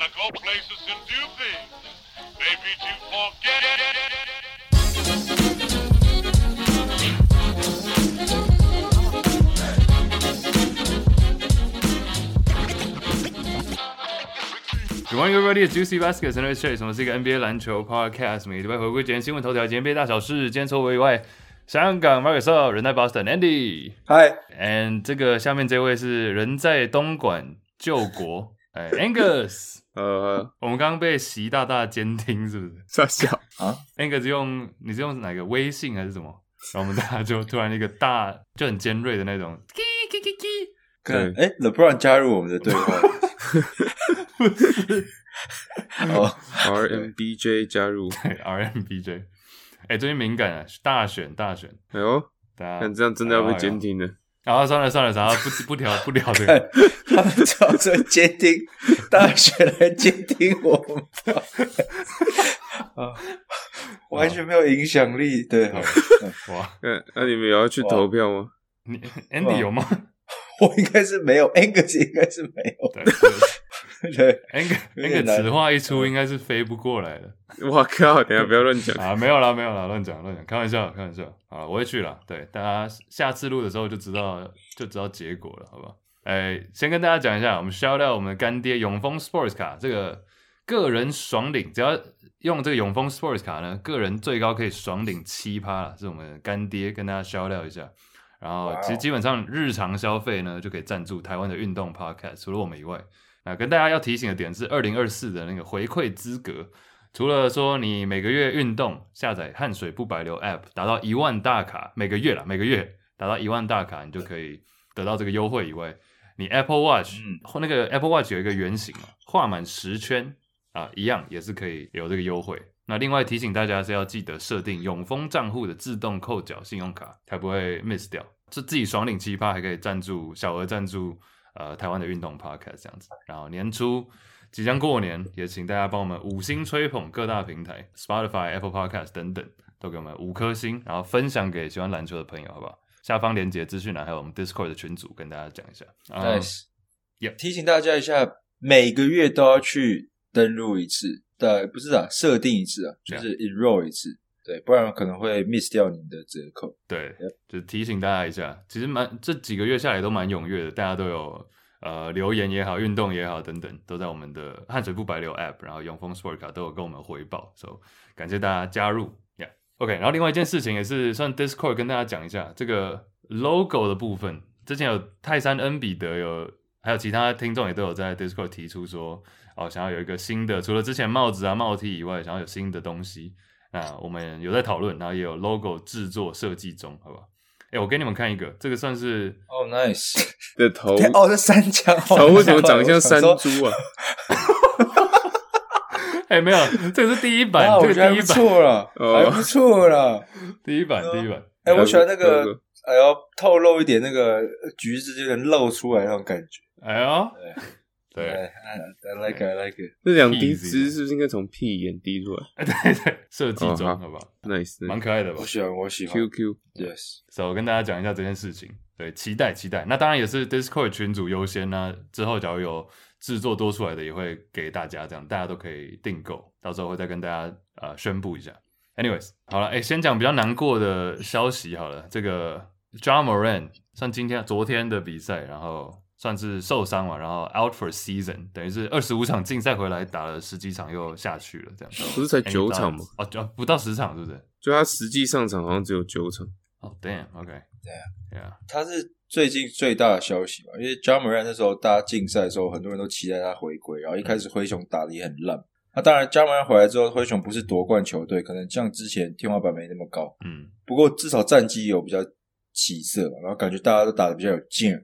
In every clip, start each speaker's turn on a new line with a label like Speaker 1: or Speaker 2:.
Speaker 1: Gotta go places and do things. Maybe to forget.
Speaker 2: 欢迎 everybody 的 Juicy Baskets，我是 Chase，我们是一个 NBA 篮球 podcast，每个礼拜回顾今天新闻头条、今天 NBA 大小事。今天除我以外，香港 Marcus，人在 Boston Andy，
Speaker 3: 嗨
Speaker 2: ，and 这个下面这位是人在东莞救国，哎，Angus，
Speaker 4: 呃，
Speaker 2: 我们刚刚被习大大监听是不是？
Speaker 4: 傻笑。
Speaker 3: 啊
Speaker 2: ，Angus 用你是用哪个微信还是什么？然后我们大家就突然一个大就很尖锐的那种，
Speaker 3: 对，哎，LeBron 加入我们的对话。
Speaker 2: 不 是
Speaker 3: 哦
Speaker 4: ，RMBJ 加入，
Speaker 2: 对，RMBJ，哎、欸，最近敏感啊，大选大选，
Speaker 4: 哎呦，
Speaker 2: 大家
Speaker 4: 看这样真的要被监听了。
Speaker 2: 然后、哎、算了算了，然后不不聊不聊这个，
Speaker 3: 他们找着监听大学来监听我们，啊，完全没有影响力，对，
Speaker 2: 哇，
Speaker 4: 那那你们也要去投票吗？
Speaker 2: 你 Andy 有吗？
Speaker 3: 我应该是没有，Angus 应该是没有。
Speaker 2: 对对，Angus 此话一出，应该是飞不过来的。
Speaker 4: 我靠！等下不要乱讲
Speaker 2: 啊！没有啦，没有啦，乱讲乱讲，开玩笑，开玩笑。好了，我会去了。对，大家下次录的时候就知道，就知道结果了，好不好？哎，先跟大家讲一下，我们 shout out 我们的干爹永丰 Sports 卡，这个个人爽领，只要用这个永丰 Sports 卡呢，个人最高可以爽领七趴了，是我们的干爹，跟大家 shout out 一下。然后其实基本上日常消费呢，就可以赞助台湾的运动 podcast。除了我们以外，那跟大家要提醒的点是，二零二四的那个回馈资格，除了说你每个月运动下载汗水不白流 app 达到一万大卡，每个月啦，每个月达到一万大卡，你就可以得到这个优惠以外，你 Apple Watch 或、嗯、那个 Apple Watch 有一个圆形嘛，画满十圈啊，一样也是可以有这个优惠。那另外提醒大家是要记得设定永丰账户的自动扣缴信用卡，才不会 miss 掉。是自己爽领七趴，还可以赞助小额赞助呃台湾的运动 podcast 这样子。然后年初即将过年，也请大家帮我们五星吹捧各大平台 Spotify、Apple Podcast 等等，都给我们五颗星，然后分享给喜欢篮球的朋友，好不好？下方连接资讯栏还有我们 Discord 的群组，跟大家讲一下。
Speaker 3: Nice，也
Speaker 2: Yep
Speaker 3: 提醒大家一下，每个月都要去登录一次。对，不是啊，设定一次啊，就是 enroll 一次，对，不然可能会 miss 掉你的折扣。
Speaker 2: 对，就提醒大家一下，其实蛮这几个月下来都蛮踊跃的，大家都有呃留言也好，运动也好等等，都在我们的汗水不白流 app，然后永丰 Sport 卡都有跟我们回报，所以感谢大家加入。Yeah，OK，然后另外一件事情也是算 Discord 跟大家讲一下这个 logo 的部分，之前有泰山恩比德有，还有其他听众也都有在 Discord 提出说。哦，想要有一个新的，除了之前帽子啊、帽 T 以外，想要有新的东西，那我们有在讨论，然后也有 logo 制作设计中，好不好？哎，我给你们看一个，这个算是
Speaker 3: 哦、oh,，nice
Speaker 4: 的头。
Speaker 3: 哦，这三枪
Speaker 4: 头为什么长像山猪啊？
Speaker 2: 哎，没有，这个是第一版，这个第一版。
Speaker 3: 错了，还不错了，
Speaker 2: 第一版，第一版。
Speaker 3: 哎，我喜欢那个，哎呦，透露一点那个橘子就能露出来那种感觉，
Speaker 2: 哎呦。对
Speaker 3: ，I like it, I like it。
Speaker 4: 这两滴汁是不是应该从屁眼滴出来？
Speaker 2: 对 对，设计中，好不好
Speaker 4: ？Nice，
Speaker 2: 蛮可爱的吧？
Speaker 3: 我喜欢，我喜欢。
Speaker 4: QQ，Yes。
Speaker 2: 所以我跟大家讲一下这件事情，对，期待期待。那当然也是 Discord 群组优先呢。之后假如有制作多出来的，也会给大家，这样大家都可以订购。到时候会再跟大家呃宣布一下。Anyways，好了，哎，先讲比较难过的消息好了。这个 Ja Morant 像今天、昨天的比赛，然后。算是受伤嘛，然后 out for season，等于是二十五场竞赛回来打了十几场又下去了，这样
Speaker 4: 不是才九场吗？
Speaker 2: 哦，就不到十场，是不是？
Speaker 4: 就他实际上场好像只有九场。
Speaker 2: 哦，damn，OK，对啊，对啊，
Speaker 3: 他是最近最大的消息嘛，因为 Ja Morant 那时候大家竞赛的时候，很多人都期待他回归，然后一开始灰熊打的也很烂。那、当然，Ja Morant 回来之后，灰熊不是夺冠球队，可能像之前天花板没那么高，嗯，不过至少战绩有比较起色，然后感觉大家都打的比较有劲。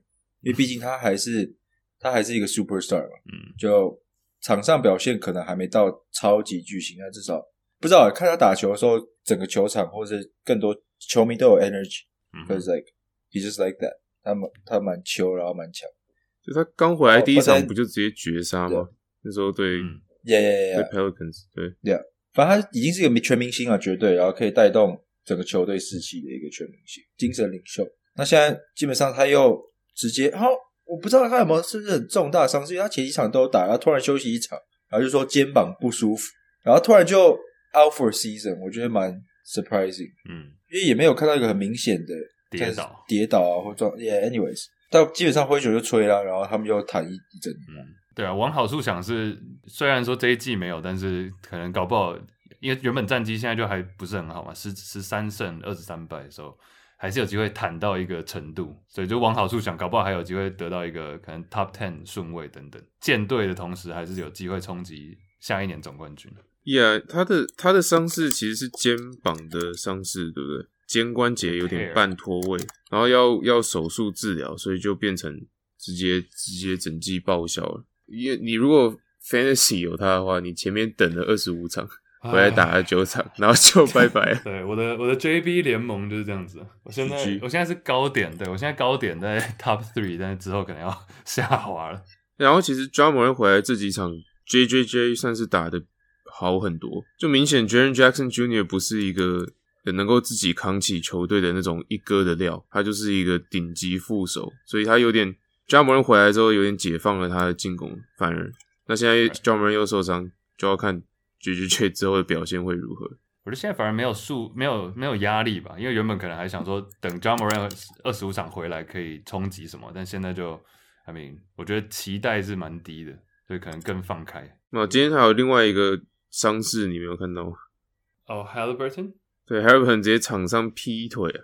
Speaker 3: 因为毕竟他还是他还是一个 superstar 嘛，嗯，就场上表现可能还没到超级巨星，但至少不知道看他打球的时候，整个球场或者是更多球迷都有 energy，嗯，cause like he just like that，他蛮他蛮球，然后蛮强。
Speaker 4: 就他刚回来第一场不就直接绝杀吗？那时候对
Speaker 3: ，yeah yeah
Speaker 4: yeah，对 Pelicans，对
Speaker 3: ，yeah，反正他已经是一个全明星啊，绝对，然后可以带动整个球队士气的一个全明星，精神领袖。那现在基本上他又。直接，然后我不知道他有没有是不是很重大伤势，因为他前几场都有打，然后突然休息一场，然后就说肩膀不舒服，然后突然就 out for season，我觉得蛮 surprising，
Speaker 2: 嗯，
Speaker 3: 因为也没有看到一个很明显的
Speaker 2: 跌倒。
Speaker 3: 跌倒啊或撞，yeah，anyways，但基本上灰熊就吹了，然后他们就谈一一整年，
Speaker 2: 嗯，对啊，往好处想是，虽然说这一季没有，但是可能搞不好，因为原本战绩现在就还不是很好嘛，十十三胜二十三败的时候。还是有机会谈到一个程度，所以就往好处想，搞不好还有机会得到一个可能 top ten 顺位等等。建队的同时，还是有机会冲击下一年总冠军。
Speaker 4: Yeah，他的他的伤势其实是肩膀的伤势，对不对？肩关节有点半脱位，然后要要手术治疗，所以就变成直接直接整季报销了。因为你如果 fantasy 有他的话，你前面等了二十五场。回来打了九场，然后就拜拜。
Speaker 2: 对，我的我的 JB 联盟就是这样子。我现在我现在是高点，对我现在高点在 Top Three，但是之后可能要 下滑了。
Speaker 4: 然后其实 Ja Morant 回来这几场，JJJ 算是打的好很多，就明显 Jaren Jackson Jr. 不是一个能够自己扛起球队的那种一哥的料，他就是一个顶级副手，所以他有点 Ja Morant 回来之后有点解放了他的进攻，反而那现在 Ja Morant 又受伤，就要看。JJJ 之后的表现会如何？
Speaker 2: 我觉得现在反而没有数，没有没有压力吧，因为原本可能还想说等 Ja Morant 二十五场回来可以冲击什么，但现在就，I mean，我觉得期待是蛮低的，所以可能更放开。
Speaker 4: 那今天还有另外一个伤势，你没有看到吗？
Speaker 2: 哦、oh，Haliburton，
Speaker 4: 对，Haliburton 直接场上劈腿啊！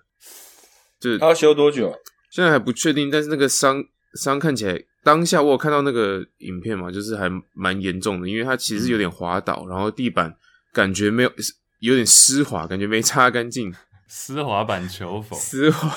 Speaker 4: 就
Speaker 3: 他要休多久？
Speaker 4: 现在还不确定，但是那个伤伤看起来。当下我有看到那个影片嘛，就是还蛮严重的，因为他其实有点滑倒，嗯、然后地板感觉没有有点湿滑，感觉没擦干净。
Speaker 2: 湿滑板球否？
Speaker 4: 湿滑，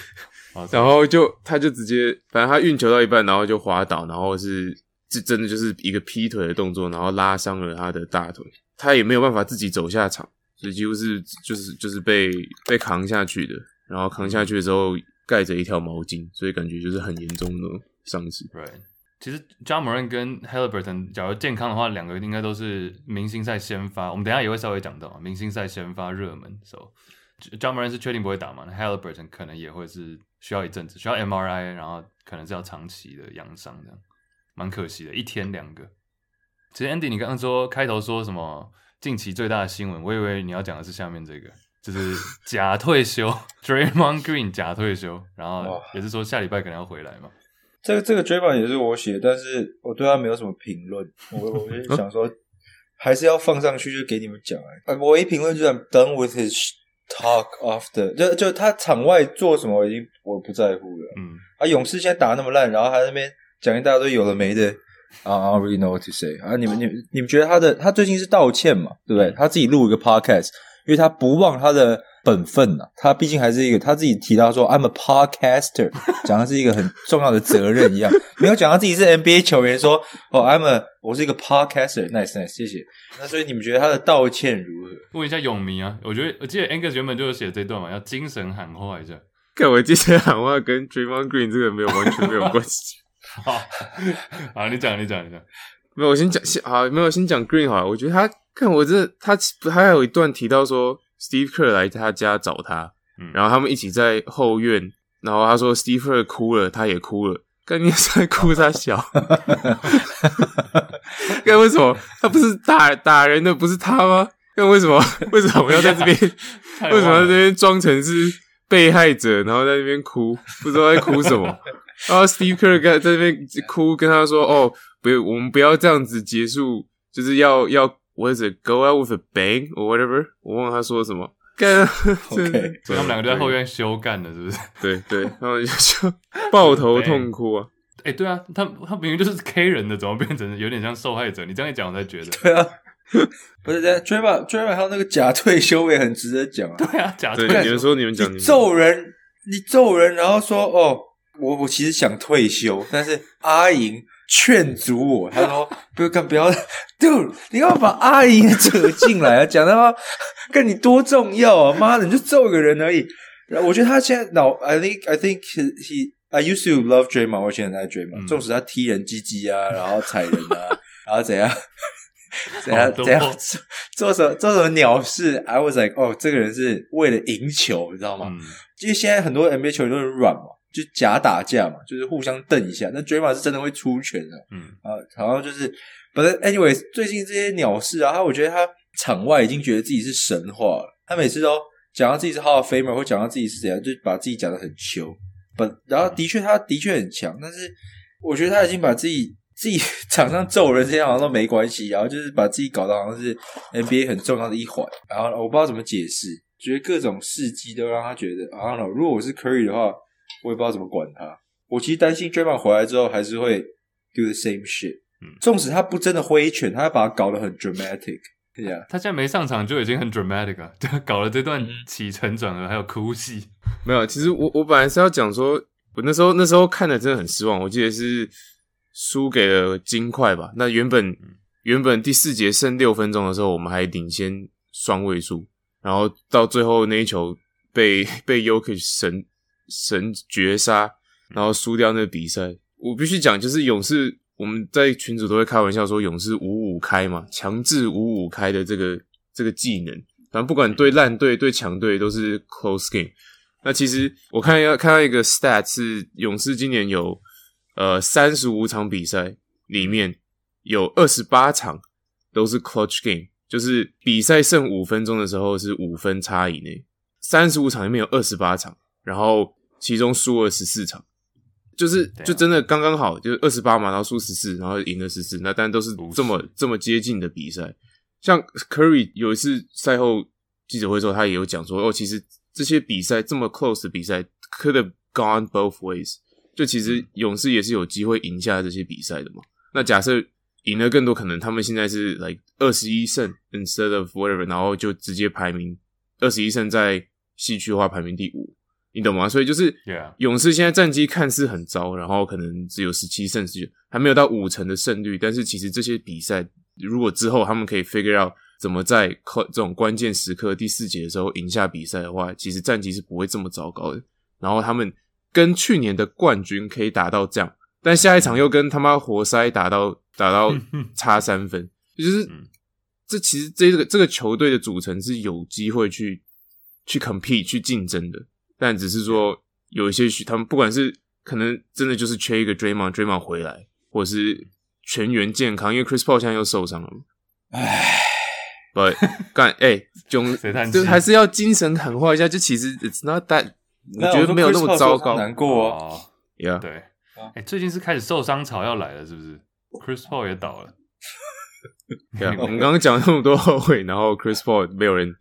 Speaker 4: 然后就他就直接，反正他运球到一半，然后就滑倒，然后是这真的就是一个劈腿的动作，然后拉伤了他的大腿，他也没有办法自己走下场，所以几乎是就是就是被被扛下去的，然后扛下去的时候盖着一条毛巾，所以感觉就是很严重的。上次
Speaker 2: ，Right，其实 Ja Morant 跟 Haliburton 假如健康的话，两个应该都是明星赛先发。我们等下也会稍微讲到明星赛先发热门。So Ja Morant 是确定不会打嘛？Haliburton 可能也会是需要一阵子，需要 MRI，然后可能是要长期的养伤，这样蛮可惜的，一天两个。其实 Andy，你刚刚说开头说什么近期最大的新闻，我以为你要讲的是下面这个，就是假退休，Draymond Green 假退休，然后也是说下礼拜可能要回来嘛。
Speaker 3: 这个这个追版也是我写，但是我对他没有什么评论。我我就想说，还是要放上去，就给你们讲。哎，我一评论就讲 done with his talk after，就就他场外做什么，我已经我不在乎了。嗯，啊，勇士现在打那么烂，然后还在那边讲一大堆有的没的。啊、uh,，I don't really know what to say。啊，你们你们你们觉得他的他最近是道歉嘛？对不对？他自己录一个 podcast，因为他不忘他的。本分呐、啊，他毕竟还是一个他自己提到说，I'm a podcaster，讲的是一个很重要的责任一样，没有讲到自己是 NBA 球员说，哦，I'm a 我是一个 podcaster，nice nice，谢谢。那所以你们觉得他的道歉如何？
Speaker 2: 问一下勇迷啊，我觉得我记得 Angus 原本就有写这段嘛，要精神喊话一下。
Speaker 4: 看我精神喊话跟 Draymond Green 这个没有完全没有关系。
Speaker 2: 好，好，你讲你讲你讲，
Speaker 4: 没有我先讲先好，没有先讲 Green 好了，我觉得他看我这他他还有一段提到说。Steve Kerr 来他家找他，嗯，然后他们一起在后院，然后他说 Steve Kerr 哭了，他也哭了，干你在哭他笑，干为什么他不是打打人的不是他吗？干为什么为什么我要在这边？为什么在这边装成是被害者，然后在那边哭，不知道在哭什么？然后 Steve Kerr 在在那边哭，跟他说：“哦，不，我们不要这样子结束，就是要要。” What is it? Go out with a bang or whatever？我忘了他说什么。干，
Speaker 3: OK，
Speaker 2: 所以他们两个就在后院休干的，是不是？
Speaker 4: 对对，然后就抱头痛哭啊！
Speaker 2: 哎、欸，对啊，他他明明就是 K 人的，怎么变成有点像受害者？你这样一讲，我才觉得。
Speaker 3: 对啊，不是这样。Draymond，Draymond 还有那个假退休也很值得讲啊。
Speaker 2: 对啊，假退
Speaker 4: 休。你们说，你们讲，你
Speaker 3: 揍人，你揍人，然后说哦，我我其实想退休，但是阿莹。劝阻我，他说：“ 不要干，不要，Dude，你要把阿姨扯进来啊？讲的话跟你多重要啊？妈的，你就揍一个人而已。然后我觉得他现在脑，I think I think he, he I used to love Draymond，我现在爱 Draymond，纵使他踢人鸡鸡啊，然后踩人啊，然后怎样 怎样怎样做做什么做什么鸟事，I was like，哦，这个人是为了赢球，你知道吗？嗯、因为现在很多 NBA 球员都很软嘛。”就假打架嘛，就是互相瞪一下。那 Draymond 是真的会出拳的，嗯啊，然后就是 But anyway，最近这些鸟事啊，他我觉得他场外已经觉得自己是神话了。他每次都讲到自己是 Hall of Famer，或讲到自己是怎样，就把自己讲的很糗。But 然后的确，他的确很强，但是我觉得他已经把自己自己 场上揍人这些好像都没关系，然后就是把自己搞得好像是 NBA 很重要的一环。然后我不知道怎么解释，觉得各种事迹都让他觉得，I don't know，如果我是 Curry 的话，我也不知道怎么管他。我其实担心 Draymond 回来之后还是会 do the same shit。嗯，纵使他不真的挥拳，他要把它搞得很 dramatic，对呀。
Speaker 2: 他现在没上场就已经很 dramatic 了，就搞了这段起承转合还有哭戏。
Speaker 4: 没有，其实我我本来是要讲说，我那时候那时候看的真的很失望。我记得是输给了金块吧？那原本原本第四节剩六分钟的时候，我们还领先双位数，然后到最后那一球被 被 Jokic 神神绝杀，然后输掉那个比赛。我必须讲，就是勇士。我们在群组都会开玩笑说，勇士五五开嘛，强制五五开的这个这个技能，反正不管对烂队对强队都是 close game。那其实我看要看到一个 stat 是勇士今年有呃三十五场比赛里面有二十八场都是 clutch game，就是比赛剩五分钟的时候是五分差以内，三十五场里面有二十八场，然后其中输了十四场。就是就真的刚刚好，就是二十八嘛，然后输十四，然后赢了十四，那但都是这么这么接近的比赛。像 Curry 有一次赛后记者会时候，他也有讲说，哦，其实这些比赛这么 close 的比赛，could have gone both ways。就其实勇士也是有机会赢下这些比赛的嘛。那假设赢了更多，可能他们现在是 like 二十一胜 instead of whatever，然后就直接排名二十一胜，在西区的话排名第五。你懂吗？所以就是勇士现在战绩看似很糟，然后可能只有十七胜十九，还没有到五成的胜率。但是其实这些比赛，如果之后他们可以 figure out 怎么在这种关键时刻第四节的时候赢下比赛的话，其实战绩是不会这么糟糕的。然后他们跟去年的冠军可以打到这样，但下一场又跟他妈活塞打到打到 差三分，就是这其实这个这个球队的组成是有机会去去 compete 去竞争的。但只是说有一些许他们不管是可能真的就是缺一个 Draymond，Draymond 回来，或者是全员健康，因为 Chris Paul 现在又受伤了。唉，But 干哎，就就还是要精神喊话一下。就其实 It's not that，我觉得没有那么糟糕。
Speaker 3: 难过哦
Speaker 2: ，Yeah，对，哎，最近是开始受伤潮要来了，是不是？Chris Paul 也倒了。
Speaker 4: 对啊，我们刚刚讲那么多后悔，然后 Chris Paul 没有人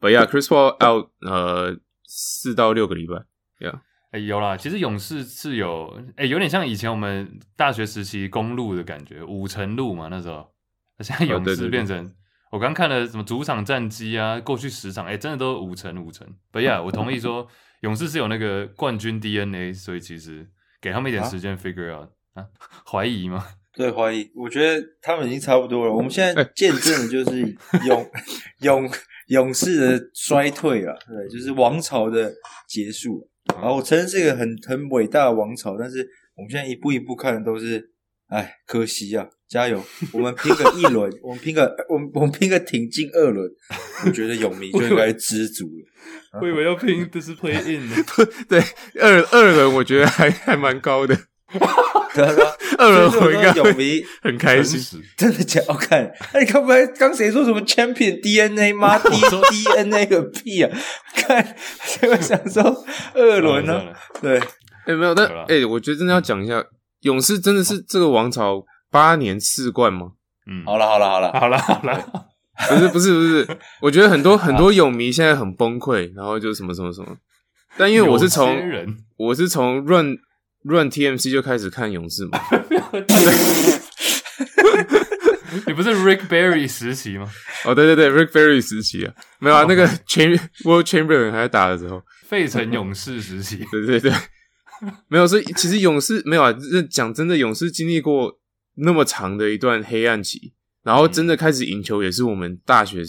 Speaker 4: ，But yeah，Chris Paul out，呃。四到六个礼拜，呀、yeah.
Speaker 2: 欸，有啦。其实勇士是有，哎、欸，有点像以前我们大学时期公路的感觉，五成路嘛那时候。现在勇士变成，我刚看了什么主场战绩啊，过去十场，哎、欸，真的都五成五成。不呀，我同意说，勇士是有那个冠军 DNA，所以其实给他们一点时间 figure out 啊，怀、啊、疑吗？
Speaker 3: 对，怀疑。我觉得他们已经差不多了。我们现在见证的就是勇 勇。勇士的衰退啊，对，就是王朝的结束。然后我承认是一个很很伟大的王朝，但是我们现在一步一步看的都是，哎，可惜啊！加油，我们拼个一轮，我们拼个，我们我们拼个挺进二轮，我觉得勇迷就 应该知足了。
Speaker 2: 我以为要拼的是 play in 呢，
Speaker 4: 对，二二轮我觉得还还蛮高的。
Speaker 3: 对啊，
Speaker 4: 二轮我应该
Speaker 3: 勇迷
Speaker 4: 很开心，
Speaker 3: 真的假？我看，那你刚才刚谁说什么 champion DNA 吗？D DNA 个屁啊！看，这个想说二轮呢？对，
Speaker 4: 哎，没有，但哎，我觉得真的要讲一下，勇士真的是这个王朝八年四冠吗？
Speaker 3: 嗯，好了，好了，好了，
Speaker 2: 好了，好了，
Speaker 4: 不是，不是，不是，我觉得很多很多勇迷现在很崩溃，然后就什么什么什么，但因为我是从我是从 run。Run TMC 就开始看勇士嘛？
Speaker 2: 你不是 Rick Barry 时期吗？
Speaker 4: 哦，对对对，Rick Barry 时期啊，没有啊，那个 Wilt Chamberlain 还在打的时候，
Speaker 2: 费城勇士时期，
Speaker 4: 对对对，没有，所以其实勇士没有啊，这讲真的，勇士经历过那么长的一段黑暗期，然后真的开始赢球也是我们大学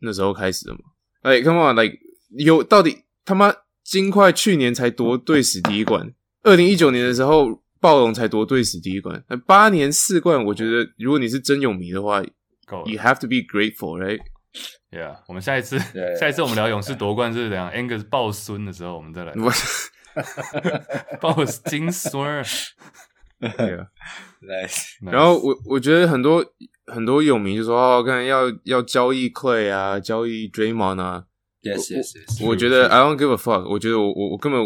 Speaker 4: 那时候开始的嘛。哎，Come on，like 有到底他妈金块去年才夺队史第一冠。二零一九年的时候，暴龙才夺队史第一冠，八年四冠，我觉得如果你是真勇迷的话，you have to be grateful, right?
Speaker 2: Yeah，我们下一次，yeah, 下一次我们聊勇士夺冠是怎样？Angus 抱孙的时候，我们再来。抱金孙。
Speaker 4: 对啊，Nice。然后我我觉得很多很多泳迷就说哦，看要要交易 Clay 啊，交易 Draymond 啊。
Speaker 3: Yes, yes, yes.
Speaker 4: 我觉得 I don't give a fuck。我觉得我我我根本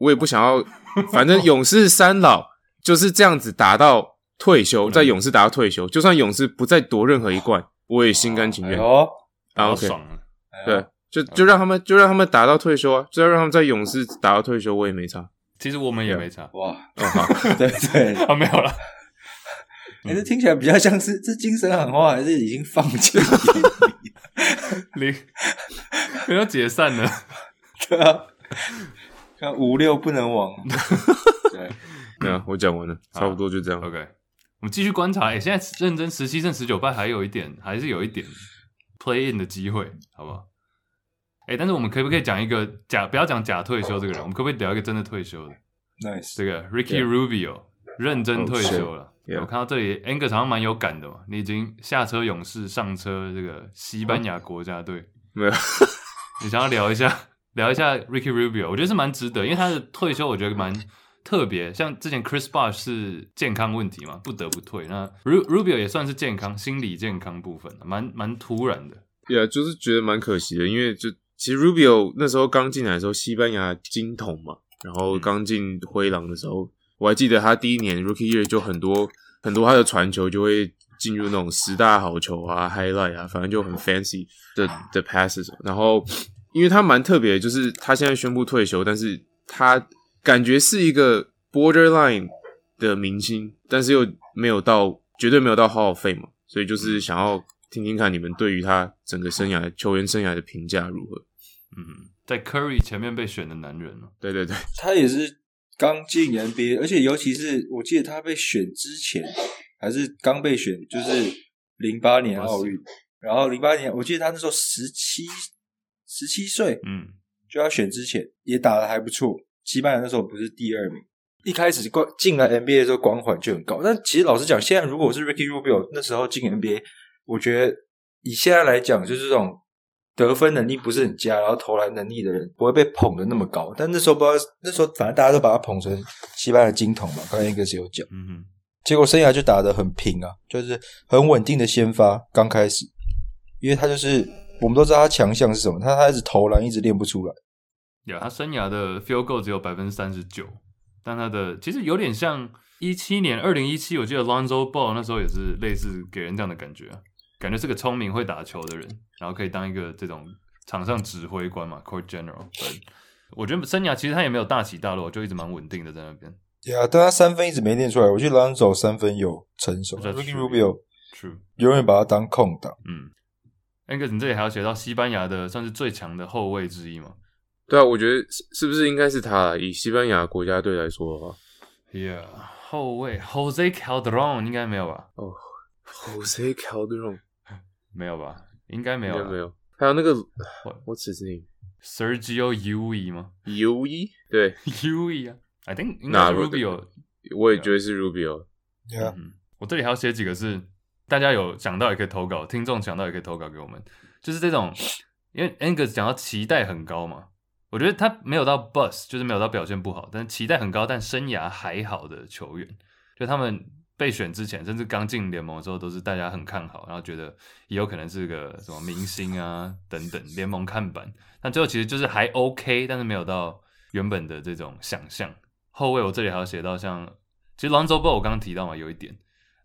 Speaker 4: 我也不想要，反正勇士三老就是这样子打到退休，在勇士打到退休，就算勇士不再夺任何一冠，我也心甘情愿。
Speaker 3: 哦，
Speaker 4: 啊，OK，
Speaker 2: 爽了。
Speaker 4: 对，就就让他们就让他们打到退休啊，就要让他们在勇士打到退休，我也没差。
Speaker 2: 其实我们也没差。
Speaker 3: 哇，
Speaker 4: 哦好，
Speaker 3: 对 对，
Speaker 2: 啊没有了。
Speaker 3: 哎，这听起来比较像是这精神喊话，还是已经放弃了？
Speaker 2: 零，没有解散了。
Speaker 3: 对啊，看五六不能亡。对，
Speaker 4: 没有，我讲完了，差不多就这样。
Speaker 2: OK，我们继续观察。哎，现在认真十七胜十九败，还有一点，还是有一点 play in 的机会，好不好？哎，但是我们可不可以讲一个假？不要讲假退休这个人，我们可不可以聊一个真的退休的
Speaker 3: ？Nice，
Speaker 2: 这个 Ricky Rubio 认真退休了。
Speaker 4: Yeah.
Speaker 2: 我看到这里，Angus 好像蛮有感的嘛。你已经下车勇士，上车这个西班牙国家队，
Speaker 4: 没有？
Speaker 2: 你想要聊一下，聊一下 Ricky Rubio，我觉得是蛮值得，因为他的退休我觉得蛮特别。像之前 Chris Bosh 是健康问题嘛，不得不退。那 Rubio 也算是健康，心理健康部分，蛮蛮突然的。
Speaker 4: 对啊，就是觉得蛮可惜的，因为就其实 Rubio 那时候刚进来的时候，西班牙金童嘛，然后刚进灰狼的时候。嗯我还记得他第一年 Rookie Year 就很多很多他的传球就会进入那种十大好球啊 Highlight 啊，反正就很 fancy 的的 passes。然后因为他蛮特别的，就是他现在宣布退休，但是他感觉是一个 borderline 的明星，但是又没有到绝对没有到 Hall of Fame 嘛，所以就是想要听听看你们对于他整个生涯球员生涯的评价如何？
Speaker 2: 嗯，在 Curry 前面被选的男人，
Speaker 4: 对对对，
Speaker 3: 他也是。刚进 NBA，而且尤其是我记得他被选之前，还是刚被选，就是零八年奥运。然后零八年，我记得他那时候十七十七岁，嗯，就要选之前也打得还不错。西班牙那时候不是第二名，一开始光进来 NBA 的时候光环就很高。但其实老实讲，现在如果我是 Ricky Rubio 那时候进 NBA，我觉得以现在来讲，就是这种。得分能力不是很佳，然后投篮能力的人不会被捧得那么高。但那时候不知道，那时候反正大家都把他捧成西班牙金童嘛。刚才应该是有讲，嗯哼。结果生涯就打得很平啊，就是很稳定的先发。刚开始，因为他就是我们都知道他强项是什么，他他一直投篮一直练不出来。
Speaker 2: 有他生涯的 field goal 只有百分之三十九，但他的其实有点像一七年二零一七，我记得 Lonzo Ball 那时候也是类似给人这样的感觉啊。感觉是个聪明会打球的人，然后可以当一个这种场上指挥官嘛，Court General。我觉得生涯其实他也没有大起大落，就一直蛮稳定的在那边。
Speaker 3: 对啊，但他三分一直没练出来。我觉得 Lonzo 三分有成熟，Ricky Rubio 永远把他当空档。
Speaker 2: 嗯，Angus，你这里还要写到西班牙的算是最强的后卫之一吗？
Speaker 4: 对啊，我觉得是是不是应该是他？以西班牙国家队来说的话
Speaker 2: ，Yeah，后卫 Jose Calderon 应该没有吧？
Speaker 4: 哦、oh,，Jose Calderon。
Speaker 2: 没有吧？应该没有，
Speaker 4: 没有。还有那个，What's his
Speaker 2: name？Sergio Llull 吗
Speaker 4: ？Llull 对，
Speaker 2: Llull 啊，I think 应该是 Rubio。
Speaker 4: 我也觉得是 Rubio。
Speaker 3: 对啊，
Speaker 2: 我这里还要写几个是大家有想到也可以投稿，听众想到也可以投稿给我们。就是这种，因为 Angus 讲到期待很高嘛，我觉得他没有到 bust，就是没有到表现不好，但是期待很高，但生涯还好的球员，就他们。被选之前，甚至刚进联盟的时候，都是大家很看好，然后觉得也有可能是个什么明星啊等等，联盟看板。但最后其实就是还 OK，但是没有到原本的这种想象。后卫我这里还要写到像，其实 Lonzo Ball 我刚刚提到嘛，有一点。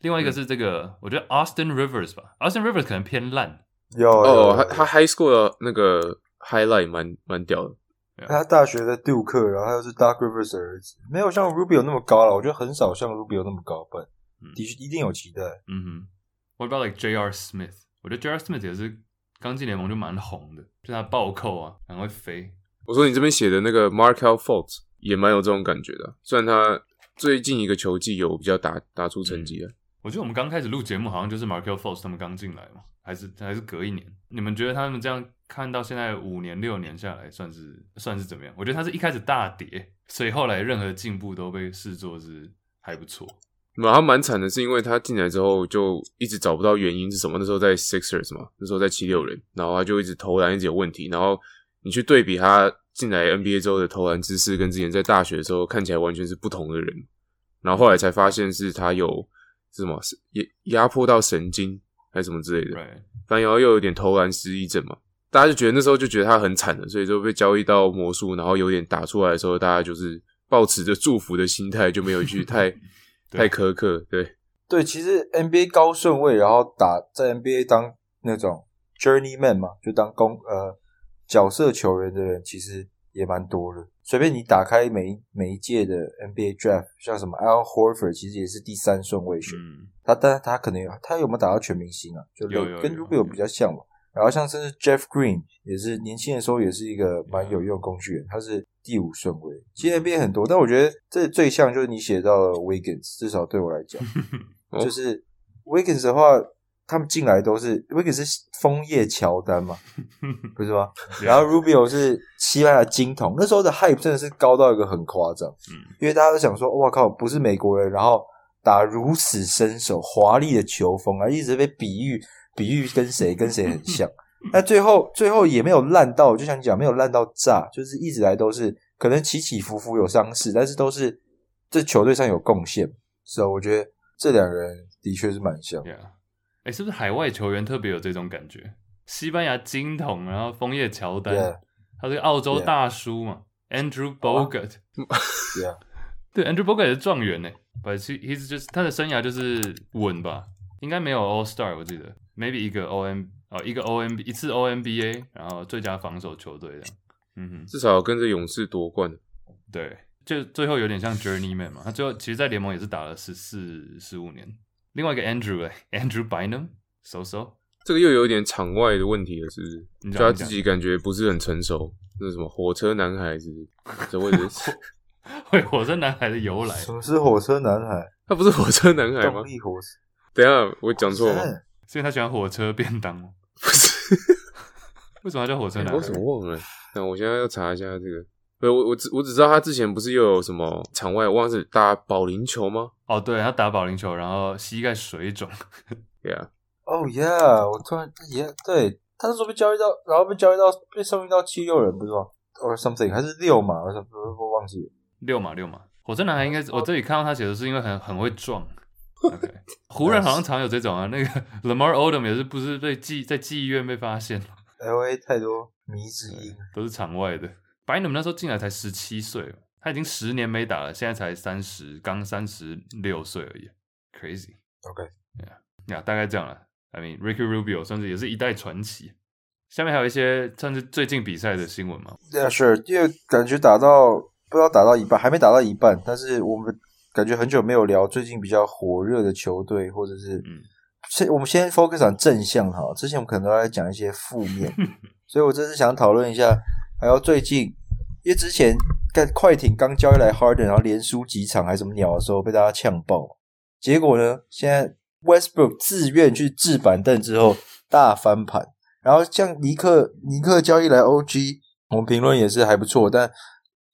Speaker 2: 另外一个是这个，嗯、我觉得 Austin Rivers 吧，Austin Rivers 可能偏烂。
Speaker 3: 有
Speaker 4: 哦，他他 High School 的那个 Highlight 蛮蛮屌的。
Speaker 3: 他大学在杜克，然后他又是 Dark Rivers 的儿子，没有像 Rubio 那么高了。我觉得很少像 Rubio 那么高但。的确一定有期待。嗯哼
Speaker 2: ，What about like J.R. Smith？我觉得 J.R. Smith 也是刚进联盟就蛮红的，就他暴扣啊，然后会飞。
Speaker 4: 我说你这边写的那个 Markelle Fultz 也蛮有这种感觉的，虽然他最近一个球季有比较打打出成绩了。
Speaker 2: 我觉得我们刚开始录节目好像就是 Markel Force 他们刚进来嘛，还是还是隔一年？你们觉得他们这样看到现在五年六年下来，算是算是怎么样？我觉得他是一开始大跌，所以后来任何进步都被视作是还不错。
Speaker 4: 嘛，他蛮惨的，是因为他进来之后就一直找不到原因是什么。那时候在 Sixers 嘛，那时候在七六人，然后他就一直投篮一直有问题。然后你去对比他进来 NBA 之后的投篮姿势，跟之前在大学的时候看起来完全是不同的人。然后后来才发现是他有是什么，是压压迫到神经，还是什么之类的。反正然后又有点投篮失忆症嘛，大家就觉得那时候就觉得他很惨了，所以就被交易到魔术，然后有点打出来的时候，大家就是抱持着祝福的心态，就没有去太 太苛刻。对
Speaker 3: 对，其实 NBA 高顺位，然后打在 NBA 当那种 journeyman 嘛，就当公呃角色球员的人，其实也蛮多的。随便你打开每一每一届的 NBA Draft，像什么 Al Horford，其实也是第三顺位选。嗯、他，但他可能有，他有没有打到全明星啊？就跟 Rubio 比较像嘛。然后像甚至 Jeff Green 也是年轻的时候也是一个蛮有用的工具人，他是第五顺位。其实 NBA 很多，但我觉得这最像就是你写到的 Wiggins，至少对我来讲，就是 Wiggins 的话。他们进来都是威格是枫叶乔丹嘛，不是吗？然后 Rubio 是西班牙金童，那时候的 hype 真的是高到一个很夸张，嗯，因为大家都想说，哇靠，不是美国人，然后打如此身手、华丽的球风啊，一直被比喻比喻跟谁跟谁很像，那最后最后也没有烂到，就像你讲，没有烂到炸，就是一直来都是可能起起伏伏有伤势，但是都是这球队上有贡献，所以我觉得这两人的确是蛮像。
Speaker 2: Yeah. 哎，是不是海外球员特别有这种感觉？西班牙金童，然后枫叶乔丹，yeah, 他是个澳洲大叔嘛？Andrew Bogut，对，Andrew Bogut 也是状元呢。But he he's just 他的生涯就是稳吧？应该没有 All Star，我记得，maybe 一个 O M 哦，一个 O M 一次 O M B A，然后最佳防守球队这样。嗯哼，
Speaker 4: 至少跟着勇士夺冠。
Speaker 2: 对，就最后有点像 Journeyman 嘛。他最后其实，在联盟也是打了十四、十五年。另外一个 Andrew 哎，Andrew Bynum，so so，
Speaker 4: 这个又有点场外的问题了，是不是？你就他自己感觉不是很成熟，那什么火车男孩子，这位置？
Speaker 2: 会火车男孩的由来？
Speaker 3: 什么是火车男孩？
Speaker 4: 他不是火车男孩吗？
Speaker 3: 动力火车。
Speaker 4: 等一下，我讲错了，
Speaker 2: 是因为他喜欢火车便当吗？
Speaker 4: 不是，
Speaker 2: 为什么他叫火车男孩？
Speaker 4: 我怎么忘了？那我现在要查一下这个。我我只我只知道他之前不是又有什么场外，忘记打保龄球吗？
Speaker 2: 哦，对，他打保龄球，然后膝盖水肿。
Speaker 4: Yeah，
Speaker 3: 哦、oh, yeah，我突然也、yeah, 对，他是说被交易到，然后被交易到被送运到七六人，不是吗？Or something，还是六码？我我忘记了。
Speaker 2: 六码六码，火车男孩应该是我这里看到他写的是因为很很会撞。OK，湖人好像常有这种啊，那个 Lamar Odom 也是不是被记在记忆院被发现
Speaker 3: ？LA 太多迷之音，
Speaker 2: 都是场外的。白努那时候进来才十七岁，他已经十年没打了，现在才三十，刚三十六岁而已，crazy。OK，yeah，yeah，大概这样了。I mean Ricky Rubio 算是也是一代传奇。下面还有一些算是最近比赛的新闻吗
Speaker 3: ？Yeah, sure，因为感觉打到不知道打到一半，还没打到一半，但是我们感觉很久没有聊最近比较火热的球队，或者是嗯，先我们先 focus on 正向哈，之前我们可能都在讲一些负面，所以我这次想讨论一下。还有最近，因为之前在快艇刚交易来 Harden，然后连输几场还是什么鸟的时候被大家呛爆，结果呢，现在 Westbrook 自愿去置板凳之后大翻盘，然后像尼克尼克交易来 OG，我们评论也是还不错，但